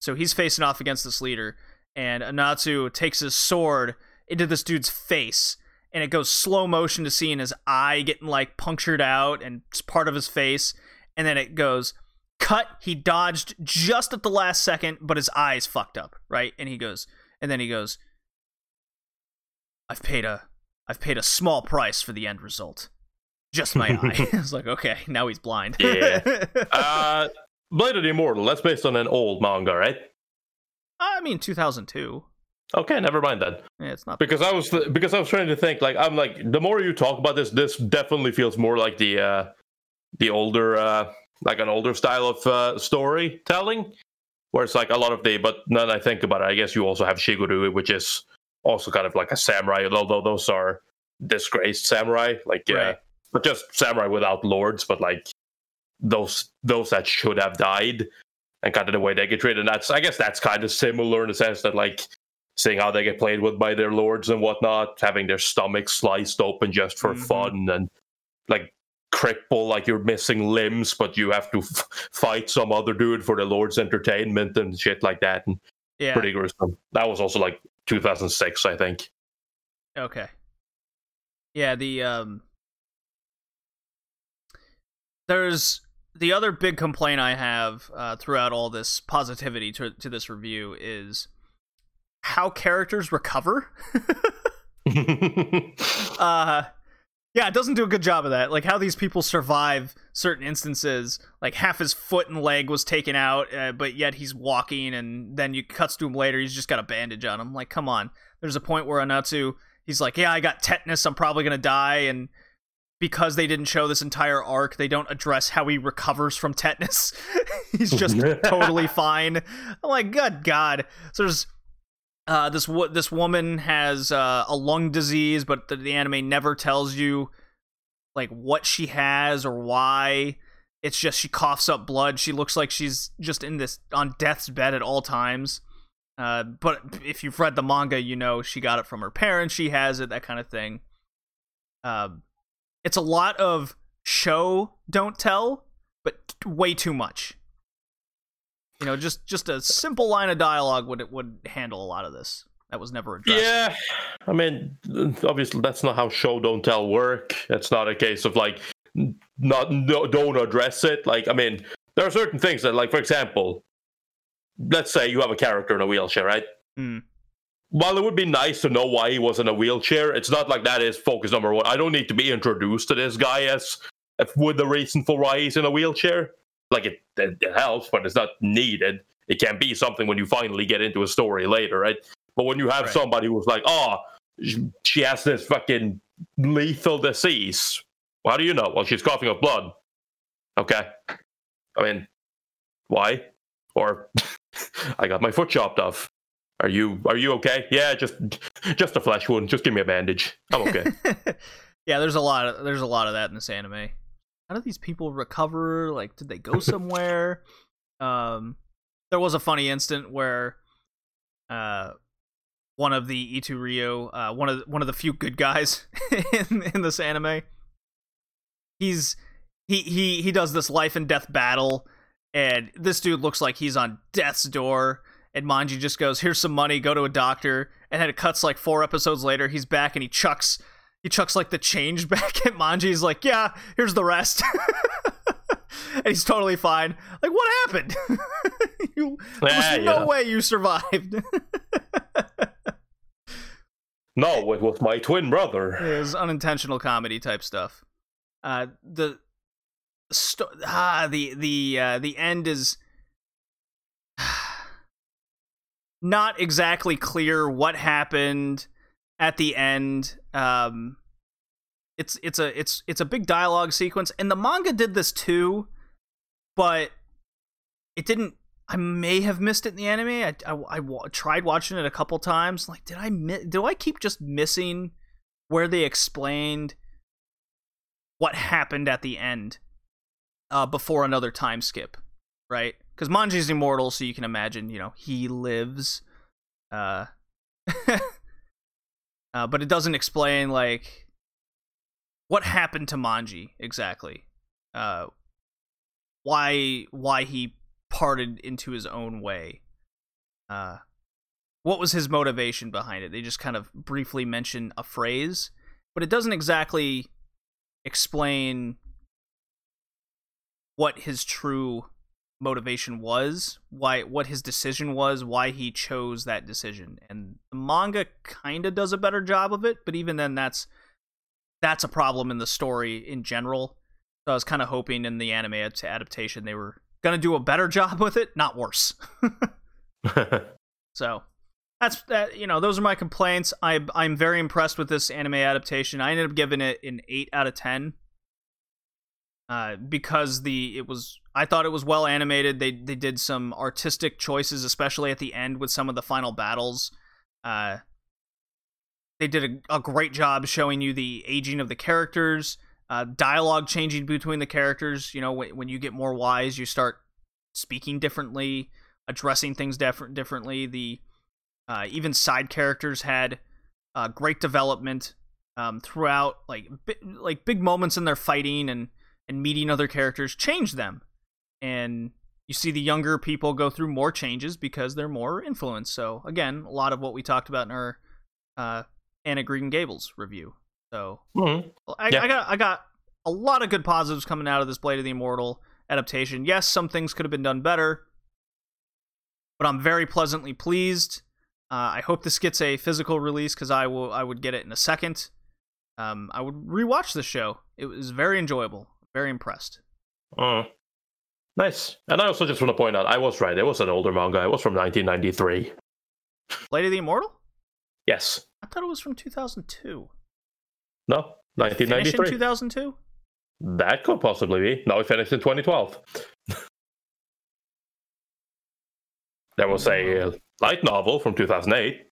So he's facing off against this leader, and Anotsu takes his sword into this dude's face, and it goes slow motion to seeing his eye getting like punctured out and it's part of his face, and then it goes cut. He dodged just at the last second, but his eyes fucked up, right? And he goes, and then he goes, "I've paid a, I've paid a small price for the end result." Just my *laughs* eye. *laughs* it's like okay, now he's blind. Yeah. *laughs* uh, Blade of the Immortal. That's based on an old manga, right? I mean, 2002. Okay, never mind then. Yeah, it's not. Because I was because I was trying to think like I'm like the more you talk about this, this definitely feels more like the uh the older uh like an older style of uh, storytelling, where it's like a lot of the. But then I think about it, I guess you also have Shigurui, which is also kind of like a samurai, although those are disgraced samurai, like yeah, Right. but just samurai without lords, but like those those that should have died, and kind of the way they get treated. And that's I guess that's kind of similar in the sense that like seeing how they get played with by their lords and whatnot, having their stomachs sliced open just for Mhm. fun, and like cripple like you're missing limbs, but you have to f- fight some other dude for the lord's entertainment and shit like that. And Yeah. pretty gruesome. That was also like 2006, I think. Okay. Yeah, the um there's the other big complaint I have uh, throughout all this positivity to to this review is how characters recover. *laughs* uh yeah, it doesn't do a good job of that. Like how these people survive certain instances. Like half his foot and leg was taken out, uh, but yet he's walking, and then you cuts to him later. He's just got a bandage on him. Like, come on. There's a point where Anotsu, he's like, "Yeah, I got tetanus. I'm probably gonna die." And because they didn't show this entire arc, they don't address how he recovers from tetanus. *laughs* he's just *laughs* totally fine. I'm like, good God. So there's uh, this wo- this woman has uh, a lung disease, but the, the anime never tells you like what she has or why. it's just she coughs up blood. She looks like she's just in this on death's bed at all times. Uh, but if you've read the manga, you know she got it from her parents. She has it, that kind of thing. Um, it's a lot of show, don't tell, but way too much. You know, just just a simple line of dialogue would it would handle a lot of this. That was never addressed. Yeah, I mean, obviously that's not how show don't tell work. It's not a case of like not no, don't address it. Like, I mean, there are certain things that, like, for example, let's say you have a character in a wheelchair, right? Hmm. While it would be nice to know why he was in a wheelchair, it's not like that is focus number one. I don't need to be introduced to this guy as with the reason for why he's in a wheelchair. Like it, it, it helps, but it's not needed. It can be something when you finally get into a story later, right? But when you have Right. somebody who's like, oh, she has this fucking lethal disease. Well, how do you know? Well, she's coughing up blood. Okay. I mean, why? Or *laughs* I got my foot chopped off. Are you are you okay? Yeah, just just a flesh wound. Just give me a bandage. I'm okay. *laughs* yeah, there's a lot of there's a lot of that in this anime. How do these people recover? Like, did they go somewhere? *laughs* um, there was a funny instant where, uh, one of the Itto-Ryu, uh, one of the, one of the few good guys *laughs* in in this anime, he's he he he does this life and death battle, and this dude looks like he's on death's door. And Manji just goes, "Here's some money. Go to a doctor." And then it cuts like four episodes later. He's back and he chucks he chucks like the change *laughs* back at Manji. He's like, "Yeah, here's the rest." *laughs* and he's totally fine. Like, what happened? *laughs* you, there was Ah, no way you survived. no, it was my twin brother. it was unintentional comedy type stuff. Uh, the sto- ah the the uh, the end is *sighs* not exactly clear what happened at the end. Um, it's it's a it's it's a big dialogue sequence, and the manga did this too, but it didn't. I may have missed it in the anime. I, tried watching it a couple times. Like, did I mi- do I keep just missing where they explained what happened at the end uh, before another time skip, right? Because Manji's immortal, so you can imagine, you know, he lives. Uh, *laughs* uh, but it doesn't explain like what happened to Manji exactly. Uh, why why he parted into his own way. Uh, what was his motivation behind it? They just kind of briefly mention a phrase, but it doesn't exactly explain what his true motivation was, why what his decision was, why he chose that decision. And the manga kind of does a better job of it, but even then that's that's a problem in the story in general. So I was kind of hoping in the anime adaptation they were going to do a better *laughs* job with it, not worse. *laughs* So that's that. You know, those are my complaints. I I'm very impressed with this anime adaptation. I ended up giving it an eight out of ten. Uh, because the it was I thought it was well animated. They they did some artistic choices, especially at the end with some of the final battles. Uh, they did a, a great job showing you the aging of the characters, uh, dialogue changing between the characters. You know, when, when you get more wise, you start speaking differently, addressing things different differently. The uh, even side characters had uh, great development um, throughout, like bi- like big moments in their fighting and and meeting other characters changed them, and you see the younger people go through more changes because they're more influenced. So again, a lot of what we talked about in our uh, Anne of Green Gables review. So Mhm. I, Yeah. I got I got a lot of good positives coming out of this Blade of the Immortal adaptation. Yes, some things could have been done better, but I'm very pleasantly pleased. Uh, I hope this gets a physical release because I will I would get it in a second. Um, I would rewatch the show. It was very enjoyable. Very impressed. Mm. Nice. And I also just want to point out, I was right. It was an older manga. It was from 1993. Blade of the Immortal? Yes. I thought it was from 2002. No. Finished in 1993. 2002? That could possibly be. No, it finished in 2012. *laughs* there was a light novel from 2008.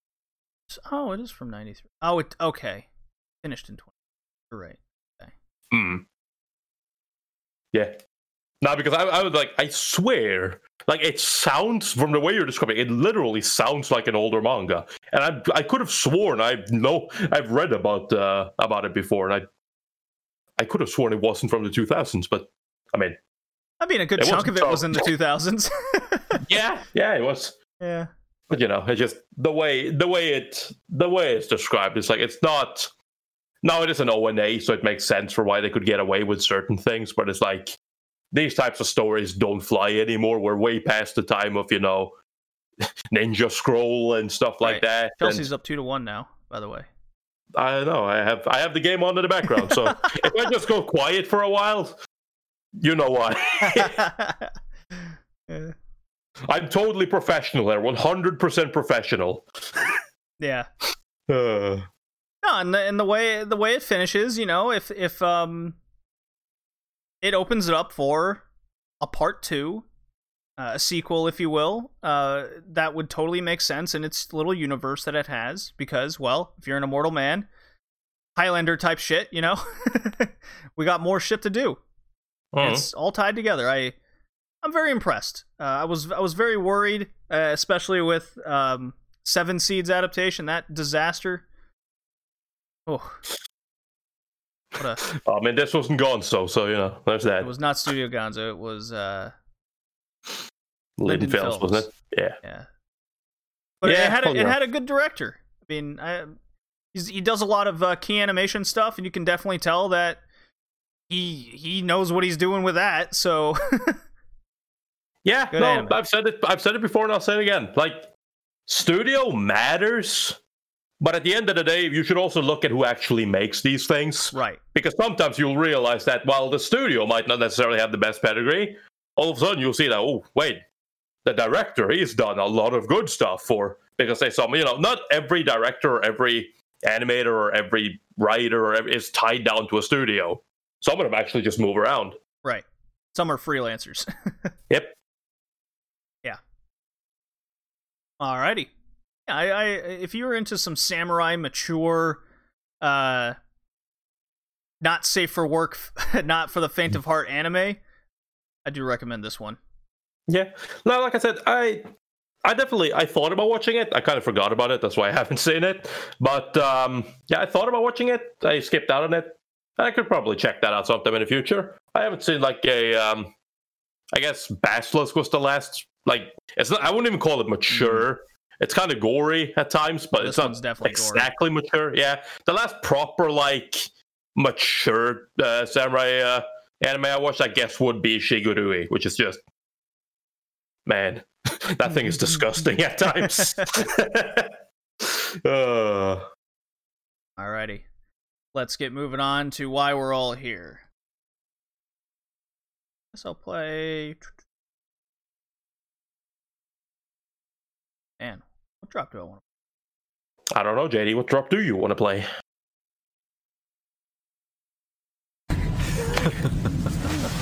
Oh, it is from 93. Oh, it okay. Finished in 20. You're right. Hmm. Yeah. Now, because I, I was like, I swear, like it sounds from the way you're describing, it literally sounds like an older manga, and I I could have sworn I know I've read about uh, about it before, and I I could have sworn it wasn't from the 2000s, but I mean, I mean, a good chunk of it was in the 2000s. *laughs* yeah, yeah, it was. yeah. But you know, it's just the way the way it the way it's described. It's like it's not. Now it is an ONA, so it makes sense for why they could get away with certain things. But it's like these types of stories don't fly anymore. We're way past the time of you know *laughs* Ninja Scroll and stuff like Right. that. and- Chelsea's up two to one now. By the way. I know. I have I have the game on in the background, so *laughs* if I just go quiet for a while, you know why. *laughs* yeah. I'm totally professional there, 100% professional. yeah. Uh, No, and the and the way the way it finishes, you know, if if um, it opens it up for a part two, uh, a sequel, if you will, uh, that would totally make sense in its little universe that it has. Because, well, if you're an immortal man, Highlander type shit, you know, *laughs* we got more shit to do. mhm. It's all tied together. I I'm very impressed. Uh, I was I was very worried, uh, especially with um, Seven Seeds adaptation. That disaster. Oh, what a! *laughs* I mean, this wasn't gone, so you know, there's that. It was not Studio Gonzo. It was uh, Liden Liden Films, wasn't it? Yeah. yeah. But Yeah, it had a, it had a good director. I mean, I, he's, he does a lot of uh, key animation stuff, and you can definitely tell that he he knows what he's doing with that. So *laughs* Yeah, Good no, anime. I've said it. I've said it before, and I'll say it again. Like, studio matters, but at the end of the day, you should also look at who actually makes these things. right, Because sometimes you'll realize that while the studio might not necessarily have the best pedigree, all of a sudden you'll see that oh wait, the director he's done a lot of good stuff for because they some you know not every director or every animator or every writer or every, is tied down to a studio. Some of them actually just move around. right. Some are freelancers. *laughs* Yep. Yeah. Alrighty. I, I if you're into some samurai mature uh not safe for work *laughs* not for the faint of heart anime, I do recommend this one. Yeah. No, like I said, I I definitely I thought about watching it. I kind of forgot about it. That's why I haven't *laughs* seen it. But um yeah, I thought about watching it. I skipped out on it. I could probably check that out sometime in the future. I haven't seen like a um I guess Basilisk was the last like it's not I wouldn't even call it mature. It's kind of gory at times, but This it's not definitely gory. exactly mature. Yeah. The last proper like mature uh, samurai uh, anime I watched, I guess, would be Shigurui, which is just man, *laughs* that thing is disgusting at times. *laughs* *laughs* uh, Alrighty. Let's get moving on to why we're all here. Guess I'll play. Man, what drop do I want I don't know, JD. What drop do you want to play? *laughs*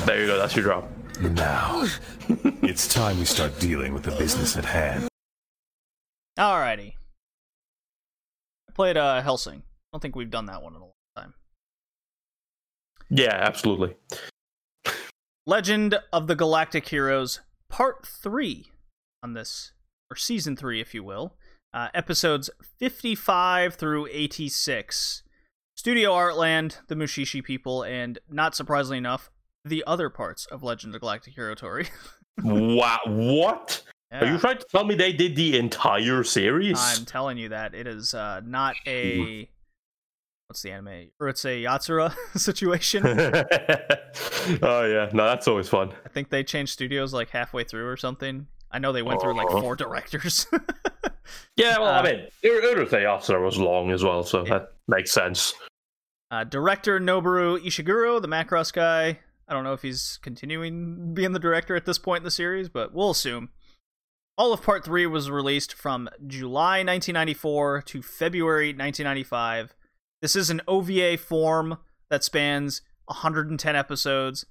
there you go. That's your drop. Now, *laughs* it's time we start dealing with the business at hand. to? Alrighty. I played uh, Helsing. I don't think we've done that one in a long time. Yeah, absolutely. Legend of the Galactic Heroes, Part 3 on this, or Season 3, if you will. Uh, episodes 55 through 86. Studio Artland, the Mushishi people, and not surprisingly enough, the other parts of Legend of Galactic Hero Tori. wow. What? Are you trying to tell me they did the entire series? I'm telling you that it is uh, not a what's the anime? Urusei Yatsura *laughs* situation. *laughs* oh yeah, no, that's always fun. I think they changed studios like halfway through or something. I know they went through like Uh-huh. four directors. *laughs* Yeah, well, Uh, I mean, Ur- Urusei Yatsura was long as well, so Yeah. that makes sense. uh, director Noboru Ishiguro, the Macross guy. I don't know if he's continuing being the director at this point in the series, but we'll assume. All of Part 3 was released from July 1994 to February 1995. This is an OVA form that spans 110 episodes.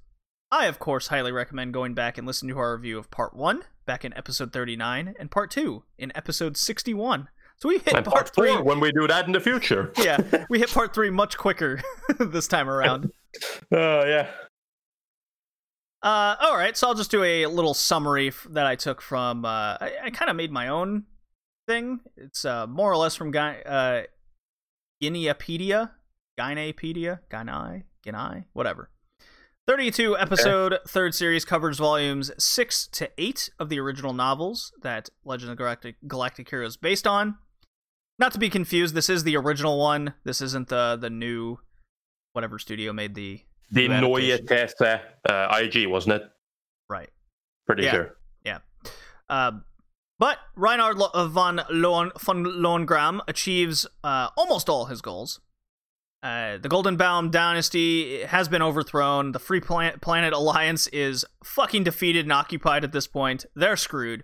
I, of course, highly recommend going back and listening to our review of Part 1 back in episode 39 and Part 2 in episode 61. So we hit Part, part 3 four, when we do that in the future. *laughs* yeah, *laughs* we hit part three much quicker *laughs* this time around. Oh, yeah. Uh, all right, so I'll just do a little summary f- that I took from. Uh, I, I kind of made my own thing. It's uh, more or less from Guy, uh, Guineapedia, Guineapedia, Guinea, Guinea, whatever. 32 episode third series covers volumes 6 to 8 of the original novels that Legend of Galactic, Galactic Heroes based on. Not to be confused, this is the original one. This isn't the the new whatever studio made the The Neue adaptation. Uh, IG, wasn't it? right. Pretty Yeah. sure. Yeah. Uh, but Reinhard uh, von, Lohen- von Lohengramm achieves uh, almost all his goals. Uh, the Goldenbaum dynasty has been overthrown. The Free Plan- Planet Alliance is fucking defeated and occupied at this point. They're screwed.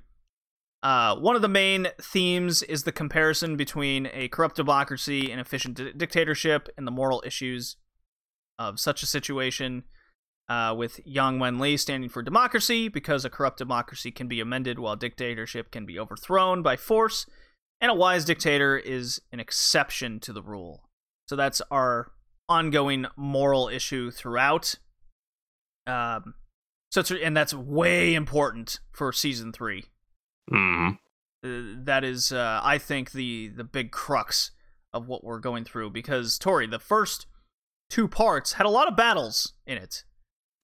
Uh, one of the main themes is the comparison between a corrupt democracy and efficient di- dictatorship and the moral issues of such a situation uh, with Yang Wen Li standing for democracy because a corrupt democracy can be amended while dictatorship can be overthrown by force, and a wise dictator is an exception to the rule. So that's our ongoing moral issue throughout. Um, so it's, and that's way important for season three. hmm Uh, that is, uh, I think, the the big crux of what we're going through because Tori, the first two parts had a lot of battles in it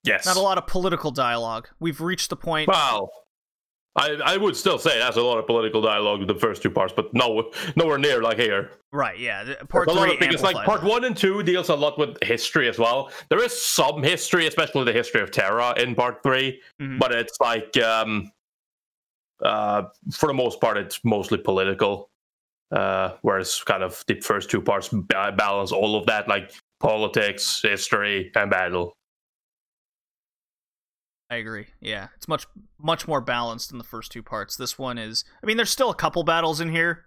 Yes. not a lot of political dialogue. We've reached the point. Well, I, I would still say that's a lot of political dialogue with the first two parts, but no, nowhere near like here. right? Yeah. Part a lot three of, because like part one and two deals a lot with history as well. There is some history, especially the history of Terra in part 3 Mhm. but it's like um, uh, for the most part, it's mostly political. Uh, whereas kind of the first two parts ba- balance all of that, like politics, history, and battle. I agree. Yeah, it's much much more balanced in the first two parts. This one is. I mean, there's still a couple battles in here.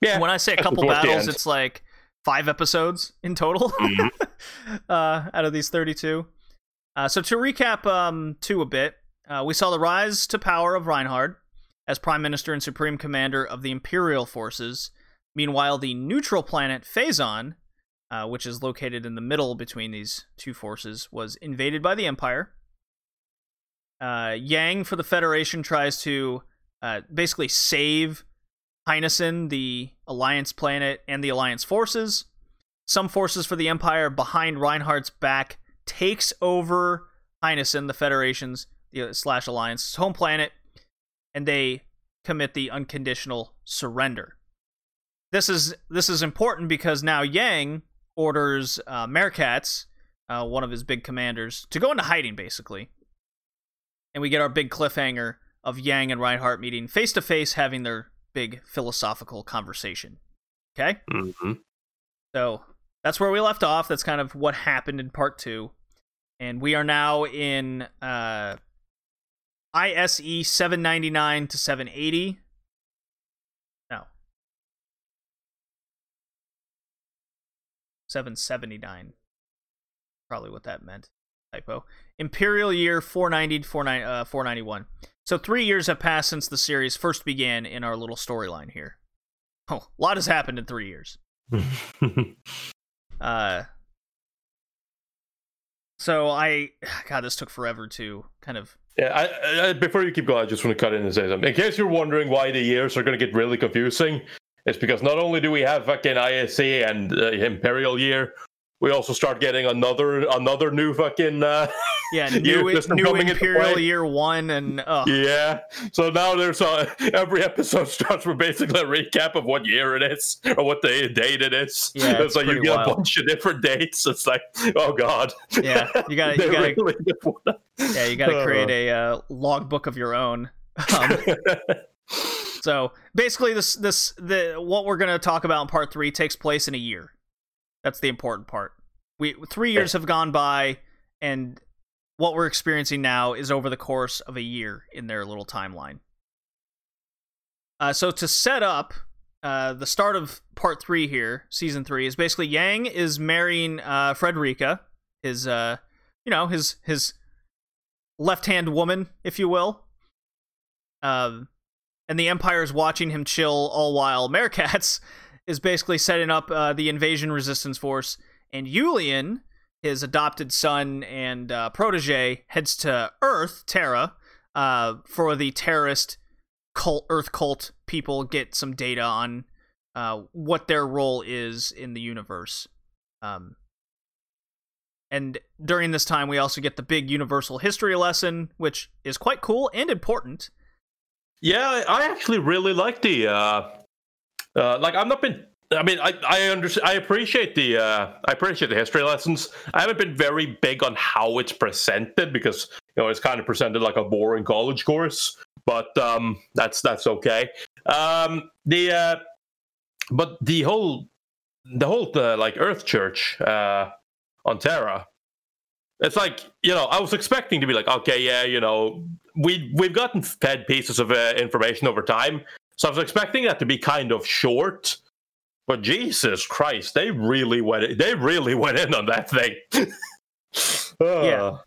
Yeah, When I say a couple battles, it's like five episodes in total *laughs* Mhm. uh, out of these 32. Uh, so to recap, um, two a bit, uh, we saw the rise to power of Reinhard as Prime Minister and Supreme Commander of the Imperial forces. Meanwhile, the neutral planet Phezzan, uh, which is located in the middle between these two forces, was invaded by the Empire. Uh, Yang for the Federation tries to uh, basically save Heinessen, the Alliance planet, and the Alliance forces. Some forces for the Empire behind Reinhard's back takes over Heinessen, the Federation's slash Alliance's home planet, and they commit the unconditional surrender. This is this is important because now Yang orders uh, uh, one of his big commanders, to go into hiding, basically. And we get our big cliffhanger of Yang and Reinhard meeting face to face, having their big philosophical conversation. Okay? Mhm. So that's where we left off. That's kind of what happened in part two. And we are now in uh, ISE 799 to 780. No. 779. Probably what that meant. Typo. Imperial year 490 49 uh, 491. So three years have passed since the series first began in our little storyline here. *laughs* Oh, a lot has happened in three years. *laughs* Uh, so I, *sighs* God, this took forever to kind of. Yeah, I, I, before you keep going, I just want to cut in and say something. In case you're wondering why the years are going to get really confusing, it's because not only do we have fucking ISC and uh, Imperial year, we also start getting another another new fucking uh, *laughs* Yeah, *laughs* new, new Imperial. Year One, and uh, Yeah. So now there's a, *laughs* every episode starts with basically a recap of what year it is or what the date it is. Yeah, it's so you get wild. a bunch of different dates. It's like, oh god. Yeah, you gotta- you gotta- really yeah, you got to create a uh, logbook of your own. Um, so basically, this this the what we're gonna talk about in part three takes place in a year. That's the important part. We three years have gone by, and what we're experiencing now is over the course of a year in their little timeline. Uh, so to set up uh, the start of part three here, season three is basically Yang is marrying uh, Frederica, his uh, you know his his left hand woman, if you will. Um, and the Empire is watching him chill all while *laughs* Merkatz is basically setting up uh, the invasion resistance force, and Yulian his adopted son and uh, protege, heads to Earth, Terra, uh, for the terrorist cult, Earth cult people get some data on uh, what their role is in the universe. Um, and during this time, we also get the big universal history lesson, which is quite cool and important. Yeah, I actually really like the. Uh, uh, like, I've not been. I mean, I I understand. I appreciate the. Uh, I appreciate the history lessons. I haven't been very big on how it's presented because you know it's kind of presented like a boring college course. But um, that's that's okay. Um, the uh, but the whole the whole uh, like Earth Church uh, on Terra. It's like you know, I was expecting to be like, okay, yeah, you know, we we've gotten fed pieces of uh, information over time, so I was expecting that to be kind of short. But Jesus Christ, they really went they really went in on that thing. *laughs* Yeah. Uh,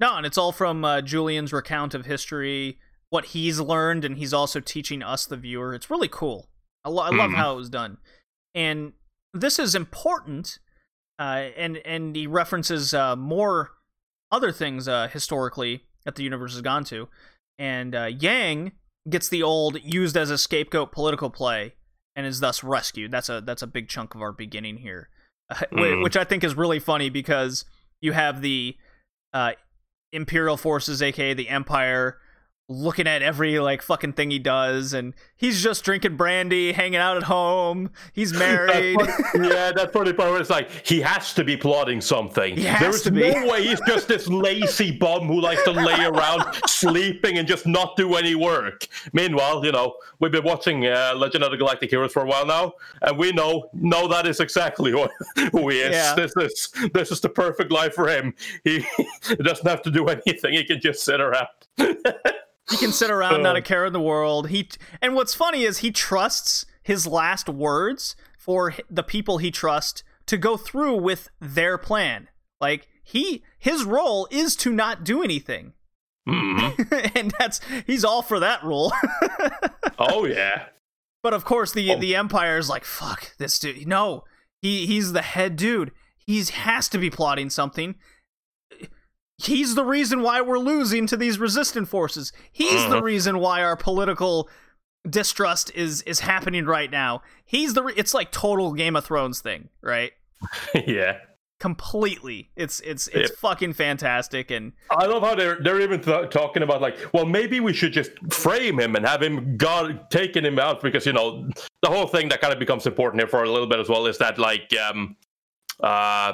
No, and it's all from uh, Julian's recount of history, what he's learned, and he's also teaching us, the viewer. It's really cool. I, lo- I love Mhm. how it was done, and this is important. Uh, and and he references uh, more other things uh, historically that the universe has gone to, and uh, Yang gets the old used as a scapegoat political play and is thus rescued. That's a that's a big chunk of our beginning here, uh, *laughs* wh- Mm. which I think is really funny because you have the uh, imperial forces, aka the Empire, looking at every like fucking thing he does, and he's just drinking brandy, hanging out at home. He's *laughs* married. That's funny- yeah, that's funny part where it's like he has to be plotting something. There is no way he's just this lazy bum who likes to lay around *laughs* sleeping and just not do any work. Meanwhile, you know, we've been watching uh, Legend of the Galactic Heroes for a while now, and we know no, that is exactly *laughs* what, who he is. Yeah. This is this is the perfect life for him. He doesn't have to do anything. He can just sit around. He can sit around, not a care in the world. He and what's funny is he trusts his last words for the people he trusts to go through with their plan. Like he, his role is to not do anything, Mhm. *laughs* and that's he's all for that rule. *laughs* Oh yeah. but of course, the Oh. the Empire's like, fuck this dude. No, he he's the head dude. He's has to be plotting something. He's the reason why we're losing to these resistant forces. He's the Mhm. reason why our political distrust is is happening right now. He's the re- it's like total Game of Thrones thing, right? *laughs* yeah. Completely. It's it's it's Yep. fucking fantastic and I love how they're they're even th- talking about like, well, maybe we should just frame him and have him got taking him out because you know the whole thing that kind of becomes important here for a little bit as well is that like um uh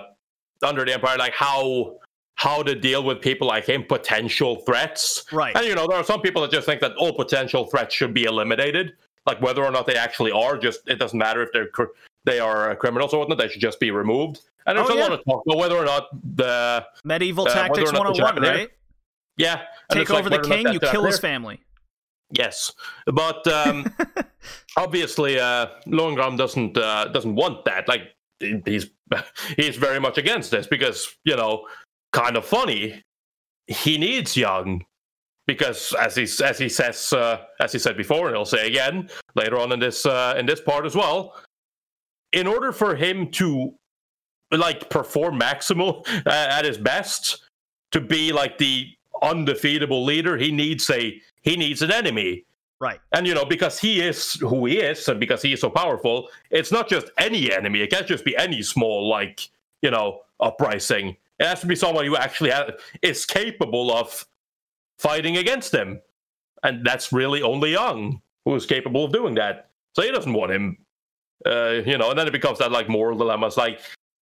under the empire like how how to deal with people like him potential threats right. and you know there are some people that just think that all potential threats should be eliminated like whether or not they actually are just it doesn't matter if they're cr- they are criminals or whatnot they should just be removed and there's Oh, a yeah. lot of talk about whether or not the Medieval uh, tactics not the 101, right? yeah and Take it's like over the whether or not king, you kill his family. Yes, but um, *laughs* obviously, uh, Lohengramm doesn't uh, doesn't want that. Like he's *laughs* he's very much against this because you know, kind of funny. He needs Young because, as he as he says uh, as he said before, and he'll say again later on in this uh, in this part as well. In order for him to like perform maximal uh, at his best, to be like the undefeatable leader, he needs a he needs an enemy. Right. And you know, because he is who he is, and because he is so powerful, it's not just any enemy. It can't just be any small, like you know, uprising. It has to be someone who actually is capable of fighting against him, and that's really only Young who is capable of doing that. So he doesn't want him. Uh, you know, and then it becomes that like moral dilemma. It's like,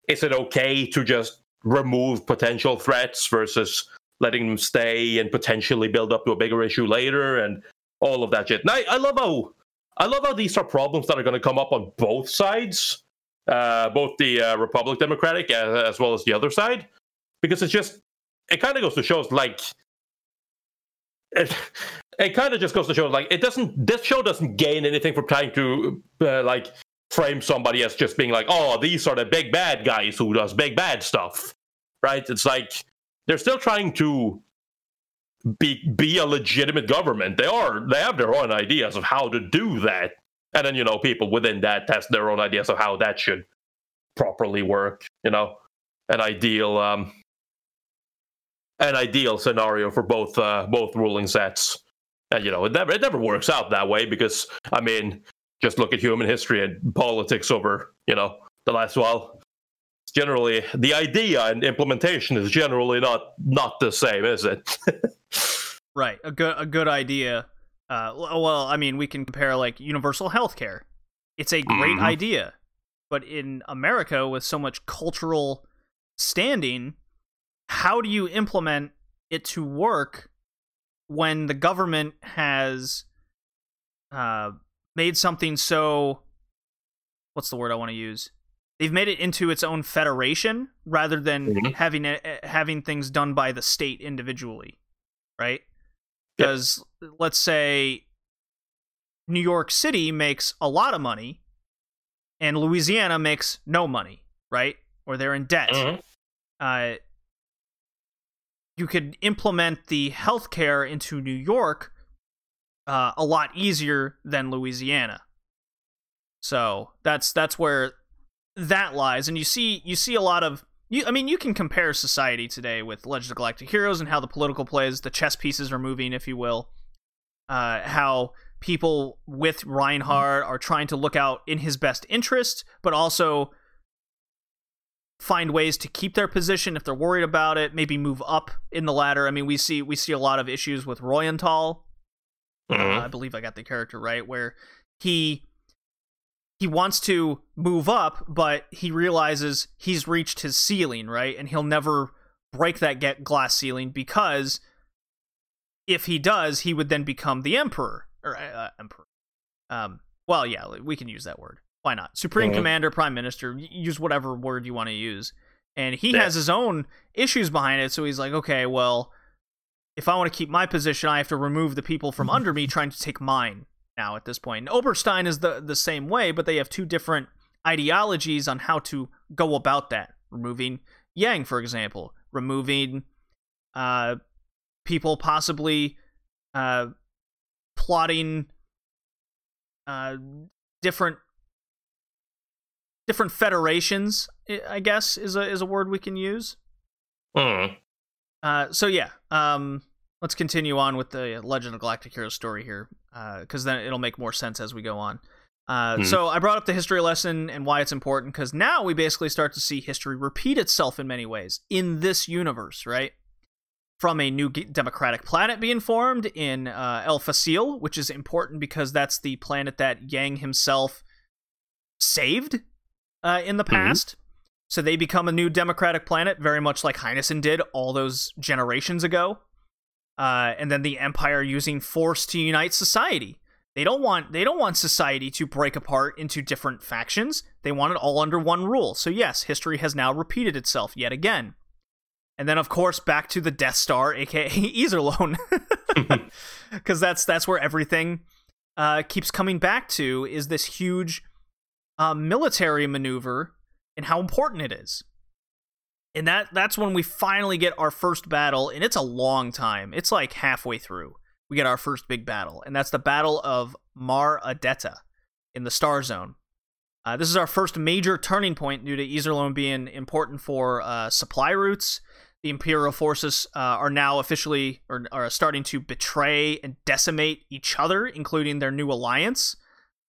is it okay to just remove potential threats versus letting them stay and potentially build up to a bigger issue later and all of that shit. And I, I love how I love how these are problems that are going to come up on both sides, uh, both the uh, Republic Democratic uh, as well as the other side, because it's just it kind of goes to show like it, *laughs* it kind of just goes to show like it doesn't this show doesn't gain anything from trying to uh, like frame somebody as just being like oh these are the big bad guys who does big bad stuff right it's like they're still trying to be be a legitimate government. They are they have their own ideas of how to do that. And then, you know, people within that test their own ideas of how that should properly work, you know. an ideal um, an ideal scenario for both uh, both ruling sets. And you know, it never it never works out that way because I mean, just look at human history and politics over you know the last while. It's generally the idea and implementation is generally not not the same, is it? *laughs* right, a good a good idea. Uh, well, I mean, we can compare like universal health care. It's a great Mhm. idea, but in America, with so much cultural standing, how do you implement it to work when the government has uh, made something so what's the word I want to use? They've made it into its own federation rather than Mhm. having it, eh, having things done by the state individually, right? Because let's say New York City makes a lot of money and Louisiana makes no money, right? Or they're in debt Mhm. uh, you could implement the healthcare into New York uh, a lot easier than Louisiana. So that's that's where that lies, and you see you see a lot of. You, I mean, you can compare society today with Legend of Galactic Heroes and how the political plays, the chess pieces are moving, if you will. Uh, how people with Reinhard are trying to look out in his best interest, but also find ways to keep their position if they're worried about it. Maybe move up in the ladder. I mean, we see we see a lot of issues with Reuenthal. Uh, Mhm. I believe I got the character right, where he he wants to move up, but he realizes he's reached his ceiling, right, and he'll never break that get glass ceiling because if he does, he would then become the emperor or uh, emperor. Um, well, yeah, we can use that word. Why not? Supreme Mhm. Commander, Prime Minister, use whatever word you want to use. And he Yeah. has his own issues behind it, so he's like, okay, well, if I want to keep my position, I have to remove the people from under me *laughs* trying to take mine now at this point. And Oberstein is the the same way, but they have two different ideologies on how to go about that. Removing Yang, for example, removing uh, people possibly uh, plotting uh, different different federations. I- guess is a is a word we can use. Mhm. Uh, so yeah, um, let's continue on with the Legend of Galactic Heroes story here, because then it'll make more sense as we go on. Uh, Hmm. So I brought up the history lesson and why it's important, because now we basically start to see history repeat itself in many ways in this universe, right? From a new democratic planet being formed in uh, El Facil, which is important because that's the planet that Yang himself saved uh, in the past. So they become a new democratic planet, very much like Heinessen did all those generations ago. Uh, and then the Empire using force to unite society. They don't want they don't want society to break apart into different factions. They want it all under one rule. So yes, history has now repeated itself yet again. And then of course back to the Death Star, *laughs* aka Iserlohn, *laughs* *laughs* because that's that's where everything uh, keeps coming back to is this huge uh, military maneuver and how important it is. And that that's when we finally get our first battle, and it's a long time. It's like halfway through. We get our first big battle, and that's the Battle of Mar Adetta in the Star Zone. Uh, this is our first major turning point due to Iserlohn being important for uh, supply routes. The Imperial forces uh, are now officially or are starting to betray and decimate each other, including their new alliance.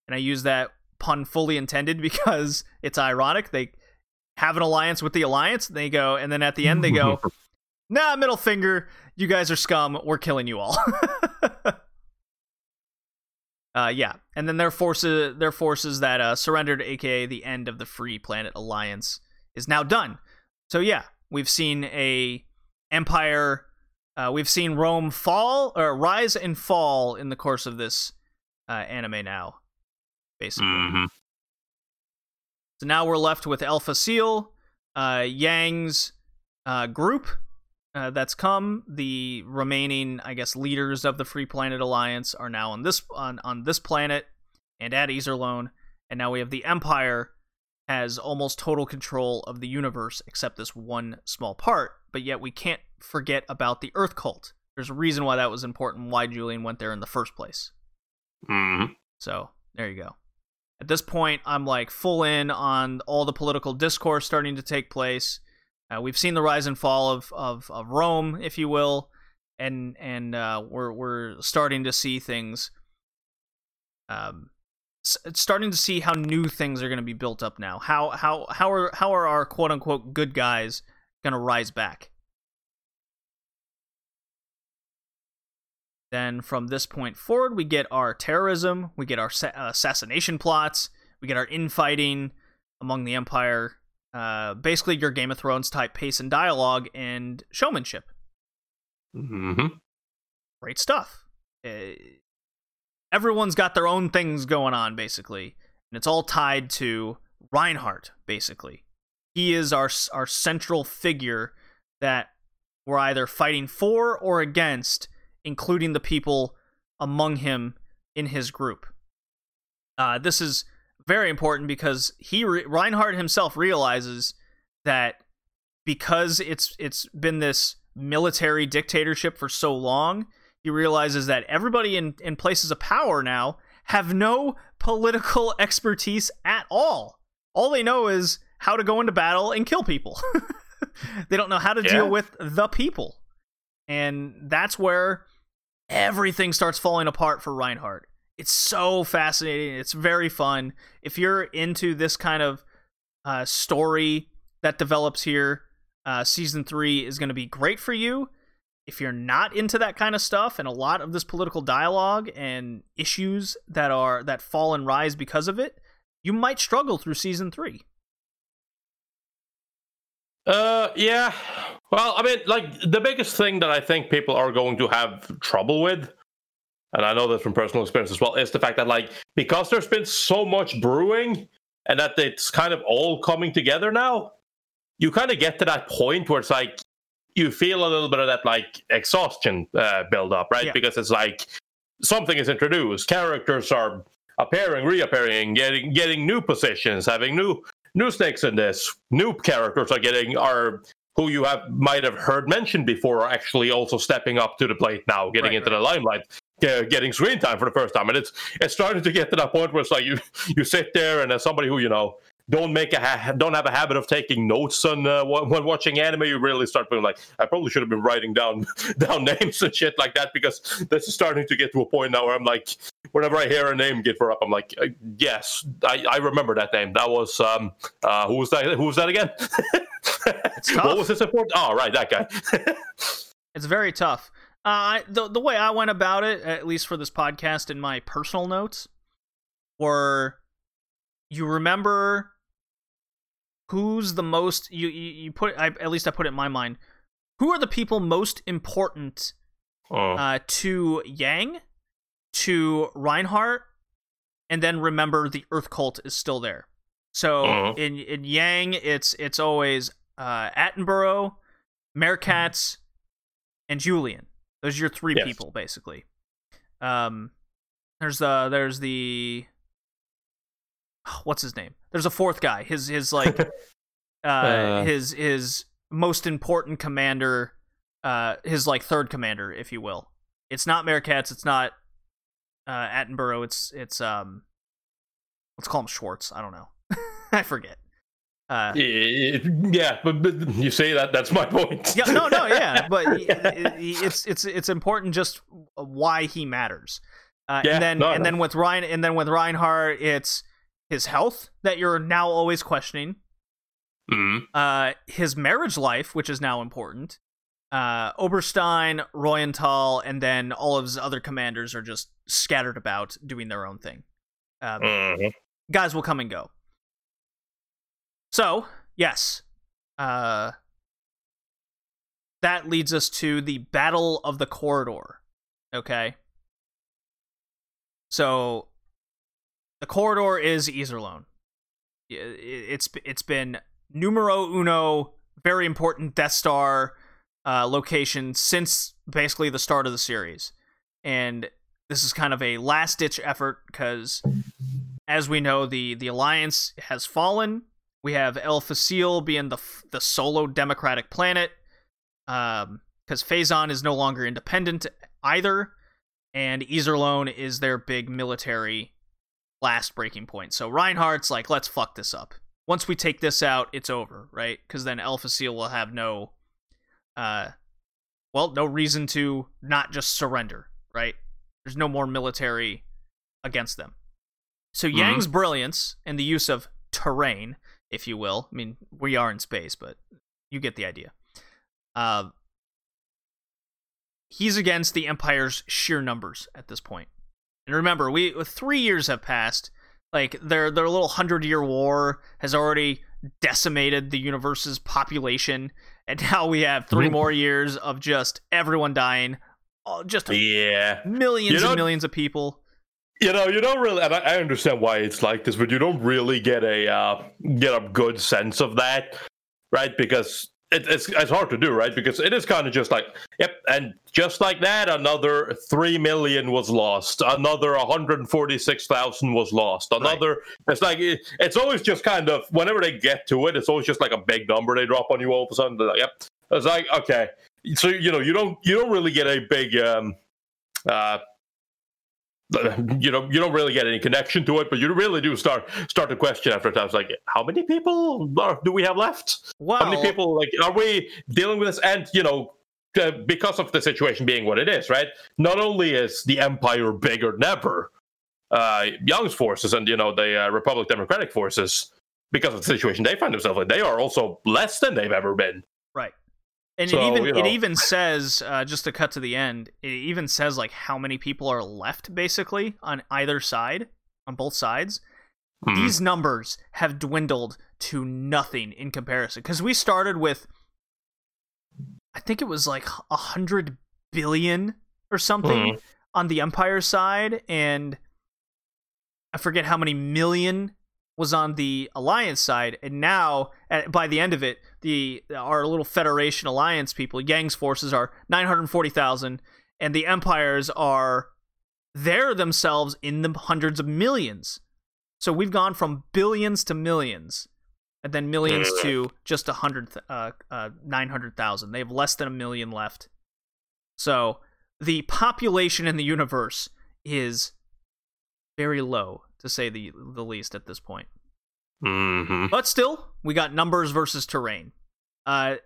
And I use that pun fully intended because it's ironic. They have an alliance with the alliance. They go, and then at the end they go, *laughs* "Nah, middle finger. You guys are scum. We're killing you all." *laughs* uh, yeah, and then their forces, their forces that uh, surrendered, aka the end of the Free Planet Alliance, is now done. So yeah, we've seen a empire. Uh, we've seen Rome fall or rise and fall in the course of this uh, anime. Now, basically. Mhm. So now we're left with El Facile, uh, Yang's uh, group uh, that's come. The remaining, I guess, leaders of the Free Planet Alliance are now on this on, on this planet and at Iserlohn, and now we have the Empire has almost total control of the universe except this one small part. But yet we can't forget about the Earth Cult. There's a reason why that was important. Why Julian went there in the first place. Mhm. So there you go. At this point, I'm like full in on all the political discourse starting to take place. Uh, we've seen the rise and fall of, of, of Rome, if you will, and and uh, we're we're starting to see things. Um, s- starting to see how new things are going to be built up now. How how how are how are our quote unquote good guys going to rise back? Then from this point forward, we get our terrorism, we get our assassination plots, we get our infighting among the Empire. Uh, basically, your Game of Thrones type pace and dialogue and showmanship. hmm Great stuff. Uh, everyone's got their own things going on, basically, and it's all tied to Reinhard. Basically, he is our our central figure that we're either fighting for or against, including the people among him in his group. Uh, this is very important because he re- Reinhard himself realizes that because it's it's been this military dictatorship for so long, he realizes that everybody in, in places of power now have no political *laughs* expertise at all. All they know is how to go into battle and kill people. *laughs* they don't know how to Yeah. deal with the people. And that's where everything starts falling apart for Reinhard. It's so fascinating. It's very fun. If you're into this kind of uh, story that develops here, uh, season three is going to be great for you. If you're not into that kind of stuff and a lot of this political dialogue and issues that are that fall and rise because of it, you might struggle through season three. Uh, yeah. Well, I mean, like the biggest thing that I think people are going to have trouble with, and I know this from personal experience as well, is the fact that like because there's been so much brewing and that it's kind of all coming together now, you kind of get to that point where it's like you feel a little bit of that like exhaustion uh, build up, right? Yeah. Because it's like something is introduced, characters are appearing, reappearing, getting getting new positions, having new new snakes in this. New characters are getting are who you have might have heard mentioned before are actually also stepping up to the plate now, getting Right, into the limelight, ge- getting screen time for the first time, and it's it's starting to get to that point where it's like you *laughs* you sit there and as somebody who you know don't make a ha- don't have a habit of taking notes on uh, when when watching anime, you really start feeling like I probably should have been writing down *laughs* down names and shit like that because this is starting to get to a point now where I'm like, whenever I hear a name get brought up, I'm like, uh, yes, I, I remember that name. That was um uh who was that? Who was that again? *laughs* what was his support? Oh, right, that guy. *laughs* It's very tough. Uh, I- the the way I went about it, at least for this podcast, in my personal notes, were you remember who's the most you you, you put I, at least I put it in my mind. Who are the people most important Oh. uh, to Yang, to Reinhard, and then remember the Earth Cult is still there. So Mhm. in in Yang, it's it's always uh, Attenborough, Merkatz, and Julian. Those are your three Yes. people basically. Um, there's the there's the *sighs* what's his name? There's a fourth guy. His his like *laughs* uh, Uh. his his most important commander, uh, his like third commander, if you will. It's not Merkatz. It's not uh, Attenborough. It's it's um, let's call him Schwartz. I don't know. *laughs* I forget. Uh, yeah, but, but you say that that's my point. yeah, no, no, yeah, *laughs* but it's it's it's important just why he matters. Uh, Yeah, and then no, and no. then with Ryan and then with Reinhard, it's his health that you're now always questioning. Mhm. Uh, his marriage life, which is now important. Uh, Oberstein, Reuenthal, and then all of his other commanders are just scattered about doing their own thing. Um, Mhm. guys will come and go. So, yes. Uh that leads us to the Battle of the Corridor. Okay? So the corridor is Iserlohn. It's it's been numero uno, very important Death Star uh, location since basically the start of the series, and this is kind of a last ditch effort because as we know, the the alliance has fallen. We have El being the the solo democratic planet, um, because Phezzan is no longer independent either, and Iserlohn is their big military last breaking point. So Reinhard's like, let's fuck this up. once we take this out, it's over, right? Because then Seal will have no, uh, well, no reason to not just surrender, right? There's no more military against them. So Mm-hmm. Yang's brilliance and the use of terrain, if you will. I mean, we are in space, but you get the idea. Uh, he's against the Empire's sheer numbers at this point. And remember, we three years have passed. Like their their little hundred year war has already decimated the universe's population, and now we have 3 Mhm. more years of just everyone dying, oh, just Yeah. millions You and millions of people. You know, you don't really, and I, I understand why it's like this, but you don't really get a uh, get a good sense of that, right? Because it, it's it's hard to do, right? Because it is kind of just like, yep, and just like that, another three million was lost, another one hundred forty six thousand was lost, another. It's like it, it's always just kind of whenever they get to it, it's always just like a big number they drop on you all of a sudden. They're like, yep, it's like okay, so you know you don't you don't really get a big um uh you know you don't really get any connection to it but you really do start start to question after a time it's like how many people are, do we have left Wow. how many people like are we dealing with this and you know uh, because of the situation being what it is right not only is the empire bigger than ever uh yang's forces and you know the uh, republic democratic forces because of the situation they find themselves in they are also less than they've ever been. And So, it even you it even says uh, just to cut to the end, it even says like how many people are left basically on either side, on both sides. Hmm. These numbers have dwindled to nothing in comparison because we started with I think it was like a hundred billion or something on the Empire side, and I forget how many million was on the Alliance side, and now at, by the end of it, the our little Federation Alliance people, Yang's forces are nine hundred forty thousand, and the Empires are they're themselves in the hundreds of millions. So we've gone from billions to millions, and then millions to just a hundred, uh, uh, nine hundred thousand. They have less than a million left. So the population in the universe is very low, to say the the least, at this point. Mhm. But still, we got numbers versus terrain. Uh,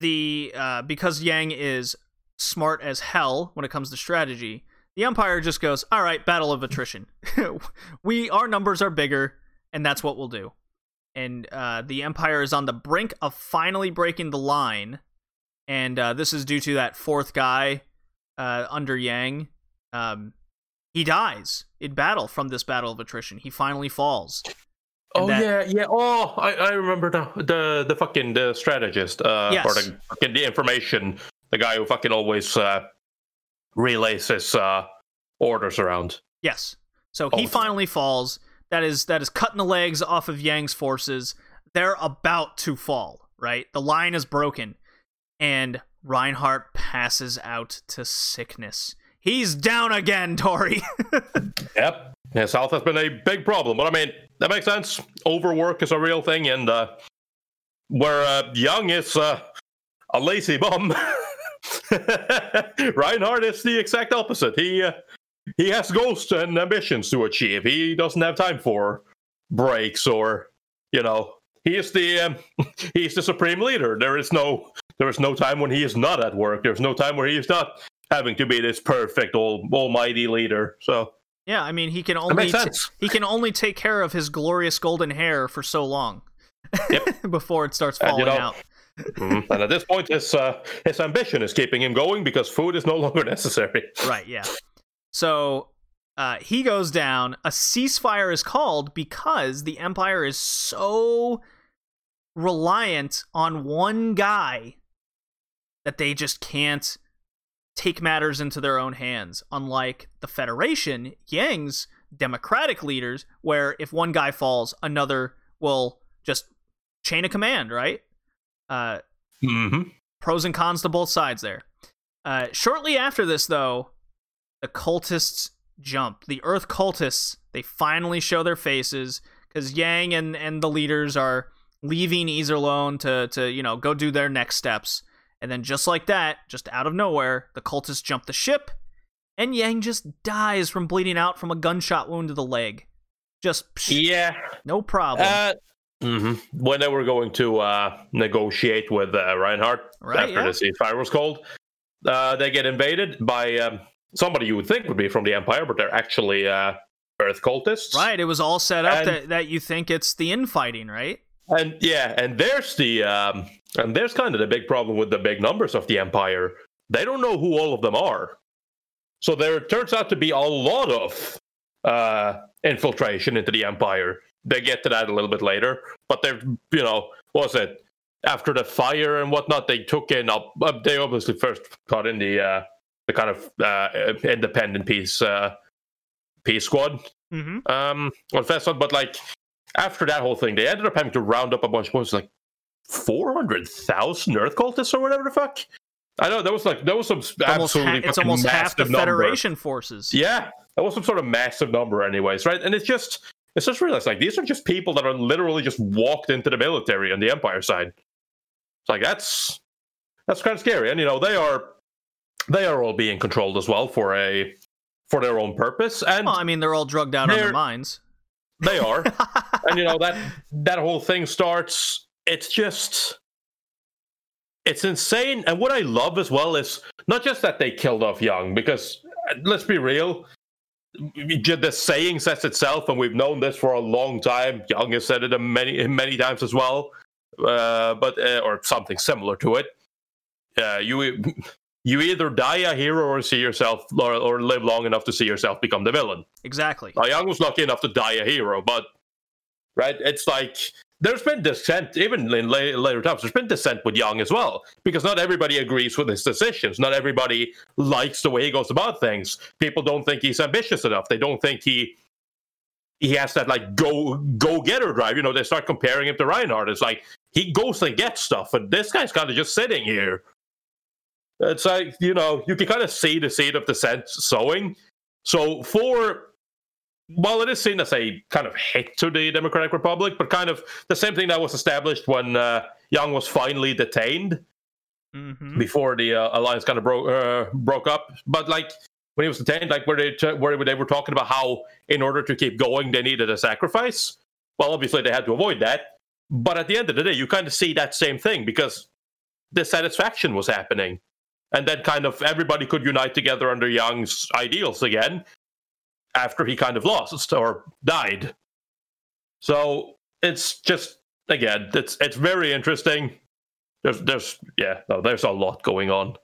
the uh, because Yang is smart as hell when it comes to strategy, the Empire just goes, "All right, battle of attrition. *laughs* we our numbers are bigger, and that's what we'll do." And uh, the Empire is on the brink of finally breaking the line, and uh, this is due to that fourth guy uh, under Yang. Um, he dies in battle from this battle of attrition. He finally falls. Oh that- yeah, yeah. Oh, I, I remember the the the fucking the strategist, uh, Yes. or the fucking the information, the guy who fucking always uh, relays his uh, orders around. Yes. So he Oh. finally falls. That is that is cutting the legs off of Yang's forces. They're about to fall, right? The line is broken. And Reinhard passes out to sickness. He's down again, Tori. *laughs* Yep. Yeah, South has been a big problem, but I mean that makes sense. Overwork is a real thing, and uh, where uh, Yang is uh, a lazy bum, *laughs* Reinhard is the exact opposite. He uh, he has goals and ambitions to achieve. He doesn't have time for breaks or you know. He is the um, *laughs* he is the supreme leader. There is no there is no time when he is not at work. There's no time where he is not having to be this perfect all almighty leader. So yeah, I mean he can only sense. he can only take care of his glorious golden hair for so long. *laughs* before it starts And, falling you know, out. Mhm. And at this point, his uh, his ambition is keeping him going because food is no *laughs* longer necessary. Right, yeah. So uh, he goes down. A ceasefire is called because the Empire is so reliant on one guy that they just can't take matters into their own hands. Unlike the Federation, Yang's democratic leaders, where if one guy falls, another will just chain of command, right? Uh, Mm-hmm. pros and cons to both sides there. Uh, shortly after this, though, the cultists jump. The Earth cultists they finally show their faces because Yang and and the leaders are leaving Iserlohn to to you know go do their next steps. And then just like that, just out of nowhere, the cultists jump the ship, and Yang just dies from bleeding out from a gunshot wound to the leg. Just psh, Yeah. no problem. Uh, hmm When they were going to uh, negotiate with uh, Reinhard Right, after yeah. the ceasefire was called, uh, they get invaded by um, somebody you would think would be from the Empire, but they're actually uh, Earth cultists. Right, it was all set up And- that, that you think it's the infighting, right? And yeah, and there's the um, and there's kind of the big problem with the big numbers of the Empire. They don't know who all of them are. So there turns out to be a lot of uh, infiltration into the Empire. They get to that a little bit later, but they're you know what was it after the fire and whatnot? They took in up. Uh, they obviously first got in the uh, the kind of uh, independent peace uh, peace squad Mm-hmm. um on Phezzan, but like after that whole thing, they ended up having to round up a bunch of was like four hundred thousand Earth cultists or whatever the fuck. I know that was like that was some ha- absolutely it's almost half the number. Federation forces. Yeah, that was some sort of massive number, anyways, right? And it's just it's just realized like these are just people that are literally just walked into the military on the Empire side. It's like that's that's kind of scary, and you know they are they are all being controlled as well for a for their own purpose, and Well, I mean, they're all drugged out on their minds. they are. *laughs* and you know that that whole thing starts it's just it's insane. And what i love as well is not just that they killed off yang because uh, let's be real the saying says itself and we've known this for a long time. Yang has said it many many times as well uh, but uh, or something similar to it. Uh, you *laughs* you either die a hero or see yourself or, or live long enough to see yourself become the villain. Exactly. now, Yang was lucky enough to die a hero, but right, it's like there's been dissent, even in later times. There's been dissent with Yang as well, because not everybody agrees with his decisions. Not everybody likes the way he goes about things. People don't think he's ambitious enough. They don't think he he has that like go go getter drive. You know, they start comparing him to Reinhard. It's like he goes and gets stuff, and this guy's kind of just sitting here. It's like you know you can kind of see the seed of dissent sowing. So for while it is seen as a kind of hit to the Democratic Republic, but kind of the same thing that was established when uh, Yang was finally detained hmm before the uh, alliance kind of broke uh, broke up. But like when he was detained, like where they t- where they were talking about how in order to keep going they needed a sacrifice. Well, obviously they had to avoid that. But at the end of the day, you kind of see that same thing because dissatisfaction was happening. And then kind of everybody could unite together under Yang's ideals again after he kind of lost or died. So it's just again, it's it's very interesting. There's there's yeah, no, there's a lot going on.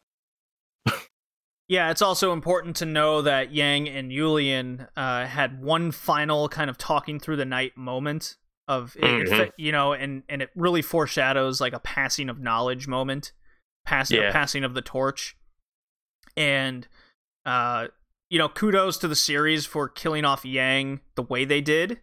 Yeah, it's also important to know that Yang and Yulian uh, had one final kind of talking through the night moment of it, it you know, and and it really foreshadows like a passing of knowledge moment, passing Yeah. passing of the torch, and uh, you know, kudos to the series for killing off Yang the way they did,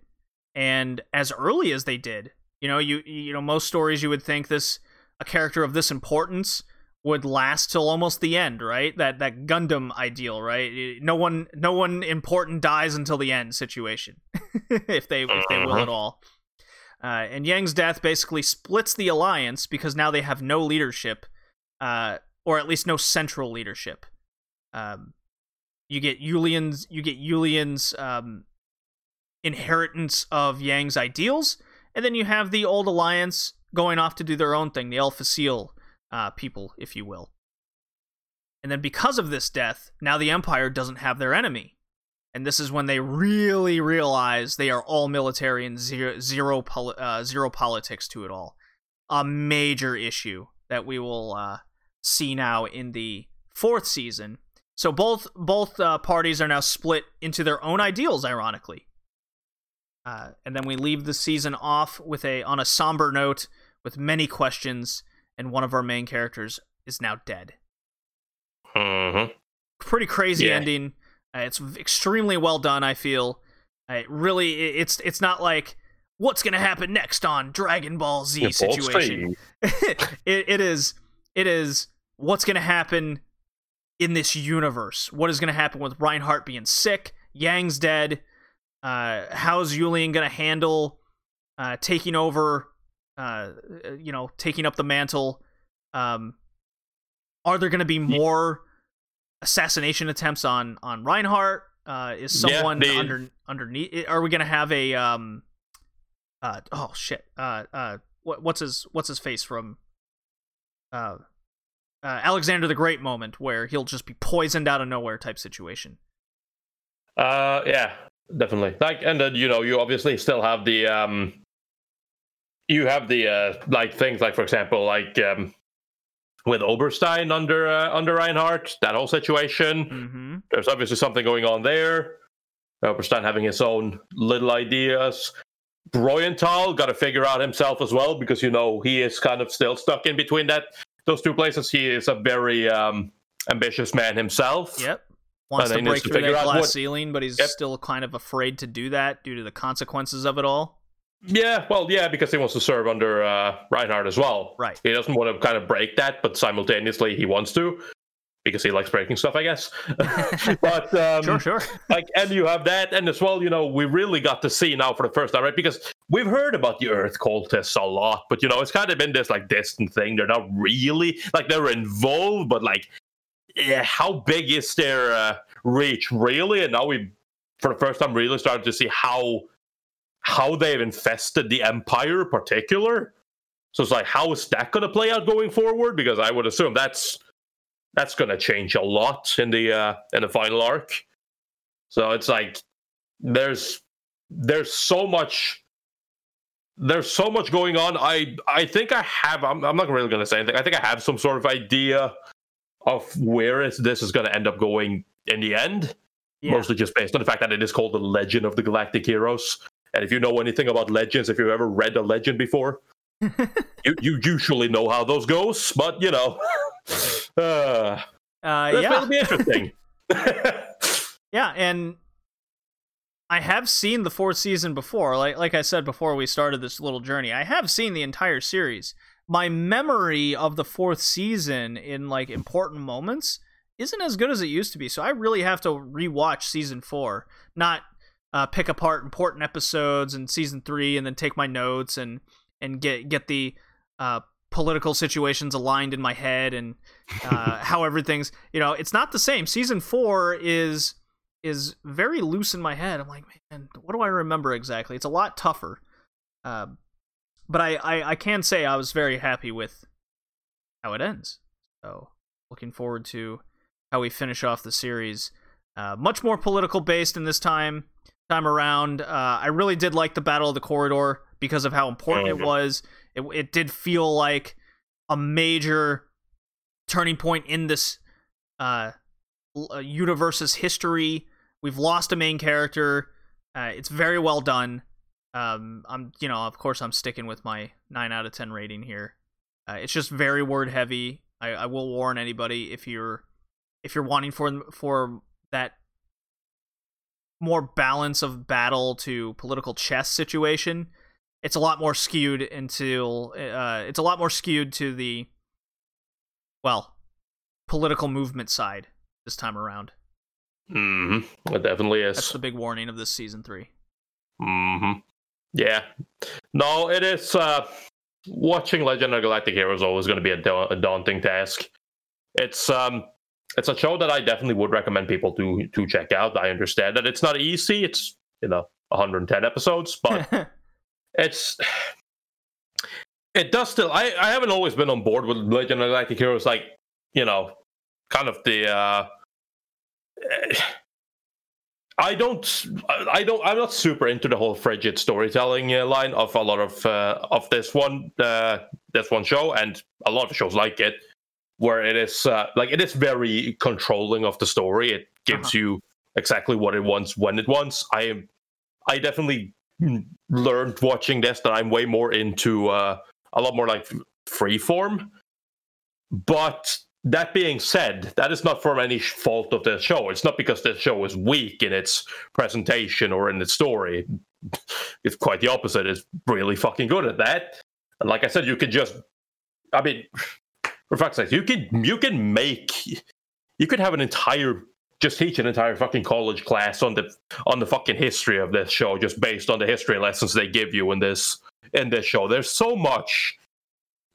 and as early as they did. You know, you you know, most stories you would think this a character of this importance would last till almost the end, right? That that Gundam ideal, right? No one no one important dies until the end situation, *laughs* if they if they will Mhm. at all. Uh, and Yang's death basically splits the alliance because now they have no leadership, uh, or at least no central leadership. Um, you get Yulian's you get Yulian's um, inheritance of Yang's ideals, and then you have the old alliance going off to do their own thing, the El Facile uh, people, if you will. And then because of this death, now the Empire doesn't have their enemy. And this is when they really realize they are all military and zero, zero, poli- uh, zero politics to it all. A major issue that we will uh, see now in the fourth season. So both both uh, parties are now split into their own ideals, ironically. Uh, and then we leave the season off with a on a somber note with many questions, and one of our main characters is now dead. Mm-hmm. Pretty crazy Yeah. ending. Uh, it's extremely well done. I feel. Uh, it really, it's it's not like what's gonna happen next on Dragon Ball Z situation. *laughs* it, it is it is what's going to happen in this universe. What is going to happen with Reinhard being sick? Yang's dead. Uh, how's Yulian going to handle uh, taking over? Uh, you know, taking up the mantle. Um, are there going to be more assassination attempts on on Reinhard? Uh, is someone they- under underneath? Are we going to have a um uh oh shit uh uh what what's his what's his face from uh, Alexander the Great moment where he'll just be poisoned out of nowhere type situation. Uh, yeah, definitely. Like, and then you know, you obviously still have the um, you have the uh, like things like, for example, like um, with Oberstein under uh, under Reinhard, that whole situation. Mm-hmm. There's obviously something going on there. Oberstein having his own little ideas. Reuenthal got to figure out himself as well because you know he is kind of still stuck in between that those two places. He is a very um, ambitious man himself. Yep. Wants to break through that glass what- ceiling, but he's Yep. still kind of afraid to do that due to the consequences of it all. Yeah, well, yeah, because he wants to serve under uh, Reinhard as well. Right. He doesn't want to kind of break that, but simultaneously he wants to because he likes breaking stuff, I guess. *laughs* but um, Sure, sure. like, and you have that, and as well, you know, we really got to see now for the first time, right? Because we've heard about the Earth cultists a lot, but you know, it's kind of been this like distant thing. They're not really like they're involved, but like, yeah, how big is their uh, reach really? And now we, for the first time, really started to see how how they've infested the Empire, in particular. So it's like, how is that going to play out going forward? Because I would assume that's that's going to change a lot in the uh, in the final arc. So it's like there's there's so much there's so much going on. I I think I have. I'm, I'm not really going to say anything. I think I have some sort of idea of where is this is going to end up going in the end. Yeah. Mostly just based on the fact that it is called the Legend of the Galactic Heroes. And if you know anything about legends, if you've ever read a legend before, *laughs* you you usually know how those goes. But you know, *laughs* uh, Uh, yeah. be interesting. *laughs* Yeah, and I have seen the fourth season before. Like like I said before we started this little journey, I have seen the entire series. My memory of the fourth season in like important moments isn't as good as it used to be. So I really have to rewatch season four, not uh, pick apart important episodes in season three and then take my notes and and get get the uh, political situations aligned in my head and uh, *laughs* how everything's you know it's not the same. Season four is is very loose in my head. I'm like, man, what do I remember exactly? It's a lot tougher. Um, but I, I, I can say I was very happy with how it ends. So looking forward to how we finish off the series. Uh, much more political based in this time time around. Uh, I really did like the Battle of the Corridor because of how important it Mhm. was. It, it did feel like a major turning point in this uh, uh, universe's history. We've lost a main character. Uh, it's very well done. Um, I'm, you know, of course, I'm sticking with my nine out of ten rating here. Uh, it's just very word heavy. I, I will warn anybody if you're if you're wanting for for that more balance of battle to political chess situation. It's a lot more skewed into uh, it's a lot more skewed to the well political movement side this time around. Mm hmm It definitely is. That's the big warning of this season three. Mm-hmm. Yeah. No, it is. Uh, watching Legend of Galactic Heroes is always going to be a, da- a daunting task. It's um, it's a show that I definitely would recommend people to to check out. I understand that it's not easy. It's you know 110 episodes, but *laughs* it's it does still. I I haven't always been on board with Legend of Galactic Heroes. Like you know, kind of the. uh I don't, I don't, I'm not super into the whole frigid storytelling uh, line of a lot of uh, of this one, uh, this one show, and a lot of shows like it, where it is uh, like it is very controlling of the story. It gives you exactly what it wants when it wants. I am, I definitely learned watching this that I'm way more into uh, a lot more like free form, but that being said, that is not from any fault of the show. It's not because the show is weak in its presentation or in its story. It's quite the opposite. It's really fucking good at that. And like I said, you could just, I mean, for fuck's sake, you can you can make, you could have an entire, just teach an entire fucking college class on the on the fucking history of this show, just based on the history lessons they give you in this in this show. There's so much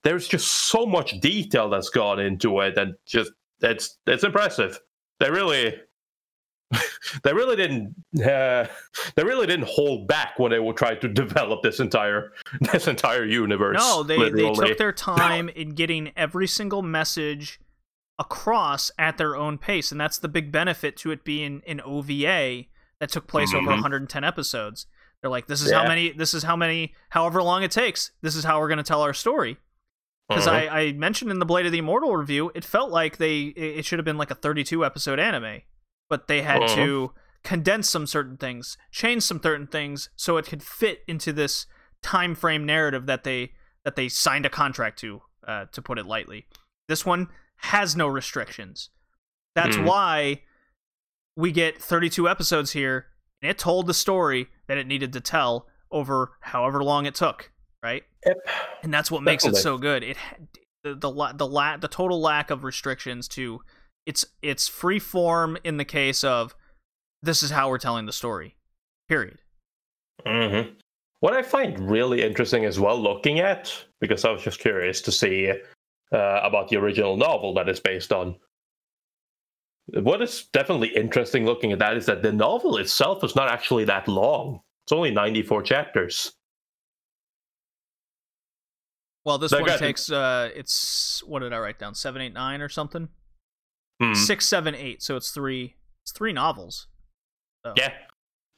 there's just so much detail that's gone into it and just it's it's impressive they really *laughs* they really didn't uh, they really didn't hold back when they were trying to *laughs* develop this entire this entire universe. No, they, they took their *laughs* time in getting every single message across at their own pace, and that's the big benefit to it being an OVA that took place over Mhm. 110 episodes. They're like, this is how many, this is how many, however long it takes. This is how we're going to tell our story. Because. I, I mentioned in the Blade of the Immortal review, it felt like they it should have been like a 32 episode anime, but they had to condense some certain things, change some certain things, so it could fit into this time frame narrative that they that they signed a contract to, uh, to put it lightly. This one has no restrictions. That's Hmm. why we get 32 episodes here, and it told the story that it needed to tell over however long it took, right? Yep. and that's what makes it so good. It ha- the the la- the la- the total lack of restrictions to it's it's free form in the case of this is how we're telling the story. Period. hmm What I find really interesting as well, looking at because I was just curious to see uh, about the original novel that it's based on. What is definitely interesting looking at that is that the novel itself is not actually that long. It's only ninety-four chapters. Well, this one got- takes uh it's what did I write down? Seven, eight, nine, or something? Hmm. Six, seven, eight. So it's three it's three novels. So. Yeah.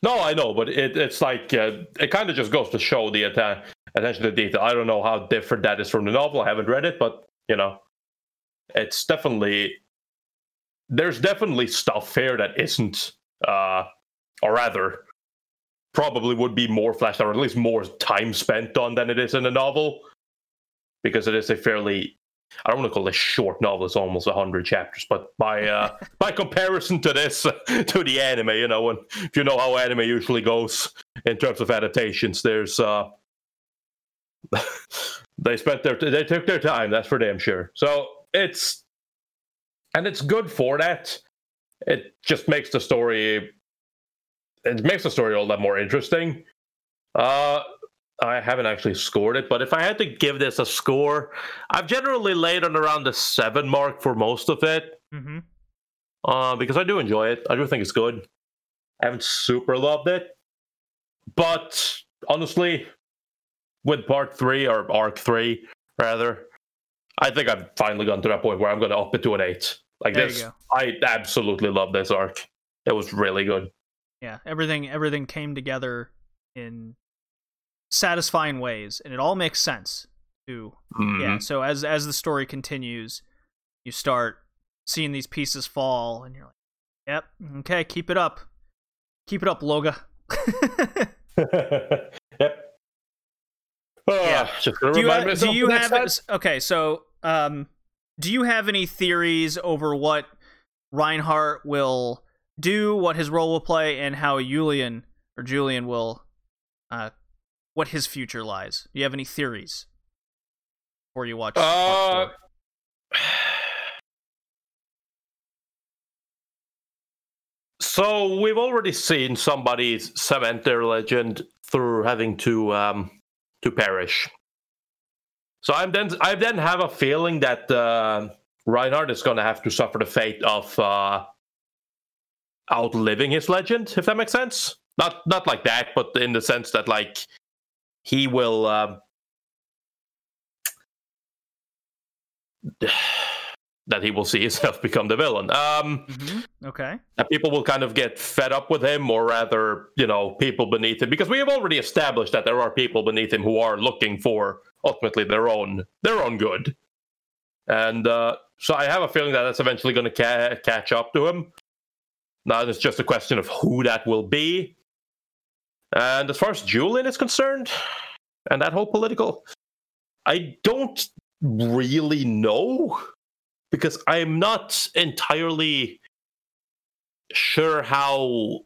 No, I know, but it, it's like uh, it kind of just goes to show the atta- attention to detail. I don't know how different that is from the novel. I haven't read it, but you know, it's definitely there's definitely stuff here that isn't, uh, or rather, probably would be more fleshed out, or at least more time spent on than it is in the novel, because it is a fairly I don't want to call it a short novel. It's almost hundred chapters, but by uh, *laughs* by comparison to this, *laughs* to the anime, you know, and if you know how anime usually goes in terms of adaptations, there's uh, *laughs* they spent their they took their time. That's for damn sure. So it's and it's good for that. It just makes the story. It makes the story all that more interesting. Uh, I haven't actually scored it, but if I had to give this a score, I've generally laid on around the seven mark for most of it, Mhm. uh, because I do enjoy it. I do think it's good. I haven't super loved it, but honestly, with part three or arc three, rather, I think I've finally gotten to that point where I'm going to up it to an eight. Like There this. I absolutely love this arc. It was really good. Yeah, everything everything came together in satisfying ways and it all makes sense too. Mhm. Yeah, so as as the story continues, you start seeing these pieces fall and you're like, "Yep, okay, keep it up. Keep it up, Loga." *laughs* *laughs* yep. Uh, Yeah. Just do you have, do you have okay so um do you have any theories over what reinhard will do what his role will play and how julian or julian will uh what his future lies do you have any theories before you watch Uh, four? So we've already seen somebody cement their legend through having to um, to perish. So I'm then I then have a feeling that uh, Reinhard is going to have to suffer the fate of uh, outliving his legend, if that makes sense. Not not like that, but in the sense that like he will. Um, that he will see himself *laughs* become the villain. Um, Mhm, okay people will kind of get fed up with him, or rather, you know, people beneath him, because we have already established that there are people beneath him who are looking for ultimately their own their own good, and uh, so I have a feeling that that's eventually going to ca- catch up to him. Now it's just a question of who that will be, and as far as Julian is concerned, and that whole political, I don't really know because I'm not entirely sure how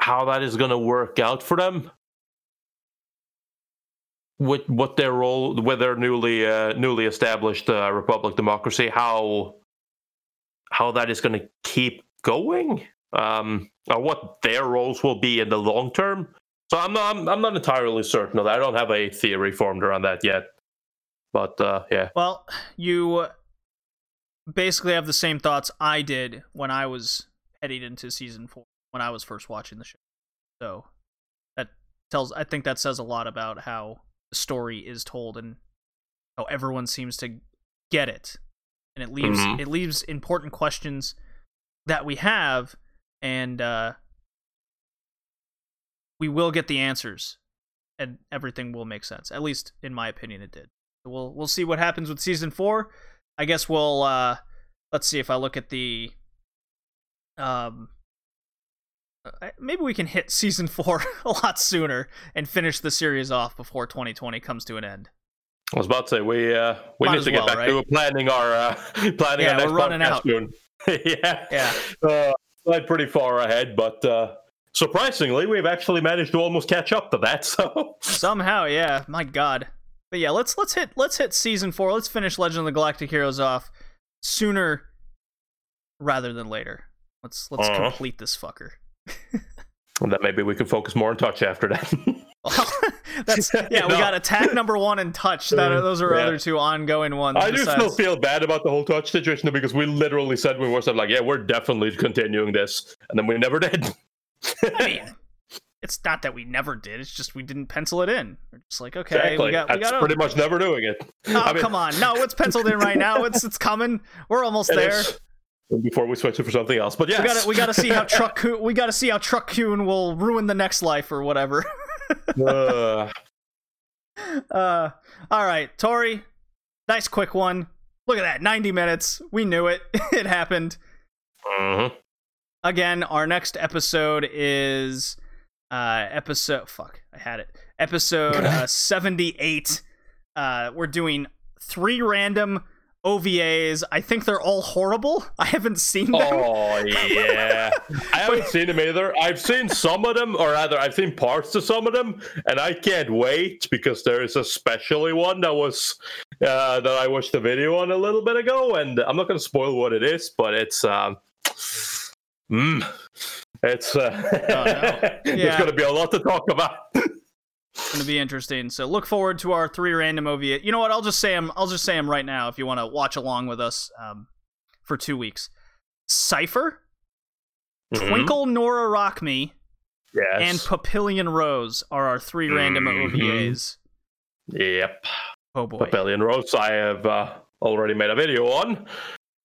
how that is going to work out for them. With what their role with their newly uh, newly established uh, republic democracy how how that is going to keep going um or what their roles will be in the long term. So i'm not i'm, I'm not entirely certain of that. I don't have a theory formed around that yet. But uh yeah. Well you basically have the same thoughts i did when i was heading into season four when I was first watching the show. So that tells I think that says a lot about how the story is told and how everyone seems to get it. And it leaves Mhm. it leaves important questions that we have and uh we will get the answers and everything will make sense. At least in my opinion it did. So we'll we'll see what happens with season 4. I guess we'll uh let's see if I look at the um uh, maybe we can hit *laughs* season 4 a lot sooner and finish the series off before 2020 comes to an end. I was about to say we uh, we Might need to get well, back right? to planning our uh, *laughs* planning Yeah, our next we're running podcast out. soon. *laughs* yeah, Yeah. Uh, pretty far ahead, but uh, surprisingly, we've actually managed to almost catch up to that. So Somehow, yeah. My God. But yeah, let's let's hit let's hit season four. Let's finish Legend of the Galactic Heroes off sooner rather than later. Let's let's Uh-huh. complete this fucker. *laughs* and then maybe we could focus more on touch after that. *laughs* That's yeah. We *laughs* No. got attack number one and touch. That are, those are Yeah. other two ongoing ones. I do still feel bad about the whole touch situation because we literally said we were said like, yeah, we're definitely continuing this, and then we never did. I mean, it's not that we never did. It's just we didn't pencil it in. We're just like, okay, exactly. we got we That's got. pretty much never doing it. *laughs* Oh I mean, come on! No, it's penciled in right now. It's it's coming. We're almost it there. is. Before we switch it for something else, but yeah, We gotta we gotta see how *laughs* Truck we gotta see how Truck-kun will ruin the next life or whatever. *laughs* uh, Uh, all right, Tori, nice quick one. Look at that, ninety minutes. We knew it. it happened mhm. again. Our next episode is uh episode. Fuck, I had it. Episode uh, *laughs* seventy-eight. Uh, we're doing three random OVAs. I think they're all horrible. *laughs* I haven't seen them. Oh yeah, I *laughs* haven't seen them either. I've seen some of them, or rather, I've seen parts of some of them, and I can't wait because there is especially one that was uh, that I watched the video on a little bit ago, and I'm not going to spoil what it is, but it's um, mm, it's uh, Oh, no. *laughs* Yeah. going to be a lot to talk about. It's gonna be interesting. So look forward to our three random OVA. You know what? I'll just say them. I'll just say them right now if you want to watch along with us um, for two weeks. Cipher, Mhm. Twinkle Nora Rock Me, yes, and Papillon Rose are our three random Mhm. OVAs. yep. Oh boy. Papillon Rose. I have uh, already made a video on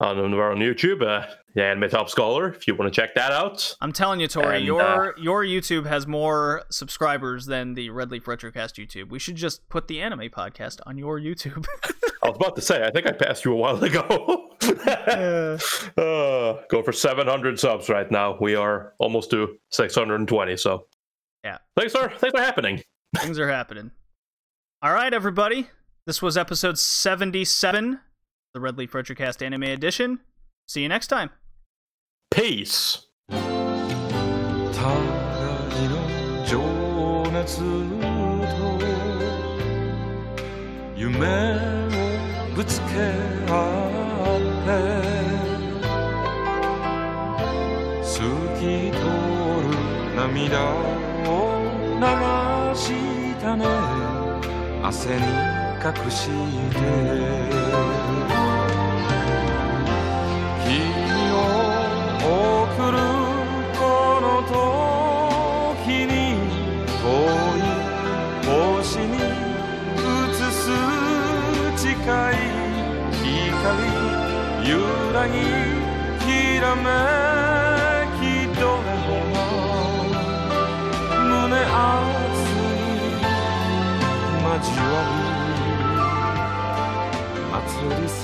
on our YouTube, uh, the Anime Top Scholar. If you want to check that out, I'm telling you, Tori, And, your your YouTube has more subscribers than the Red Leaf Retrocast YouTube. We should just put the anime podcast on your YouTube. *laughs* I was about to say, I think I passed you a while ago. *laughs* uh, go for 700 subs right now. We are almost to 620. So, Yeah. thanks for thanks for happening. Things are happening. All right, everybody. This was episode 77, the Red Leaf Retrocast Anime Edition. See you next time. Peace. 互いの情熱と夢をぶつけ合って透き通る涙を流したね汗に隠して たい光揺らぎきらめきどれもの胸熱に交わる祭りさ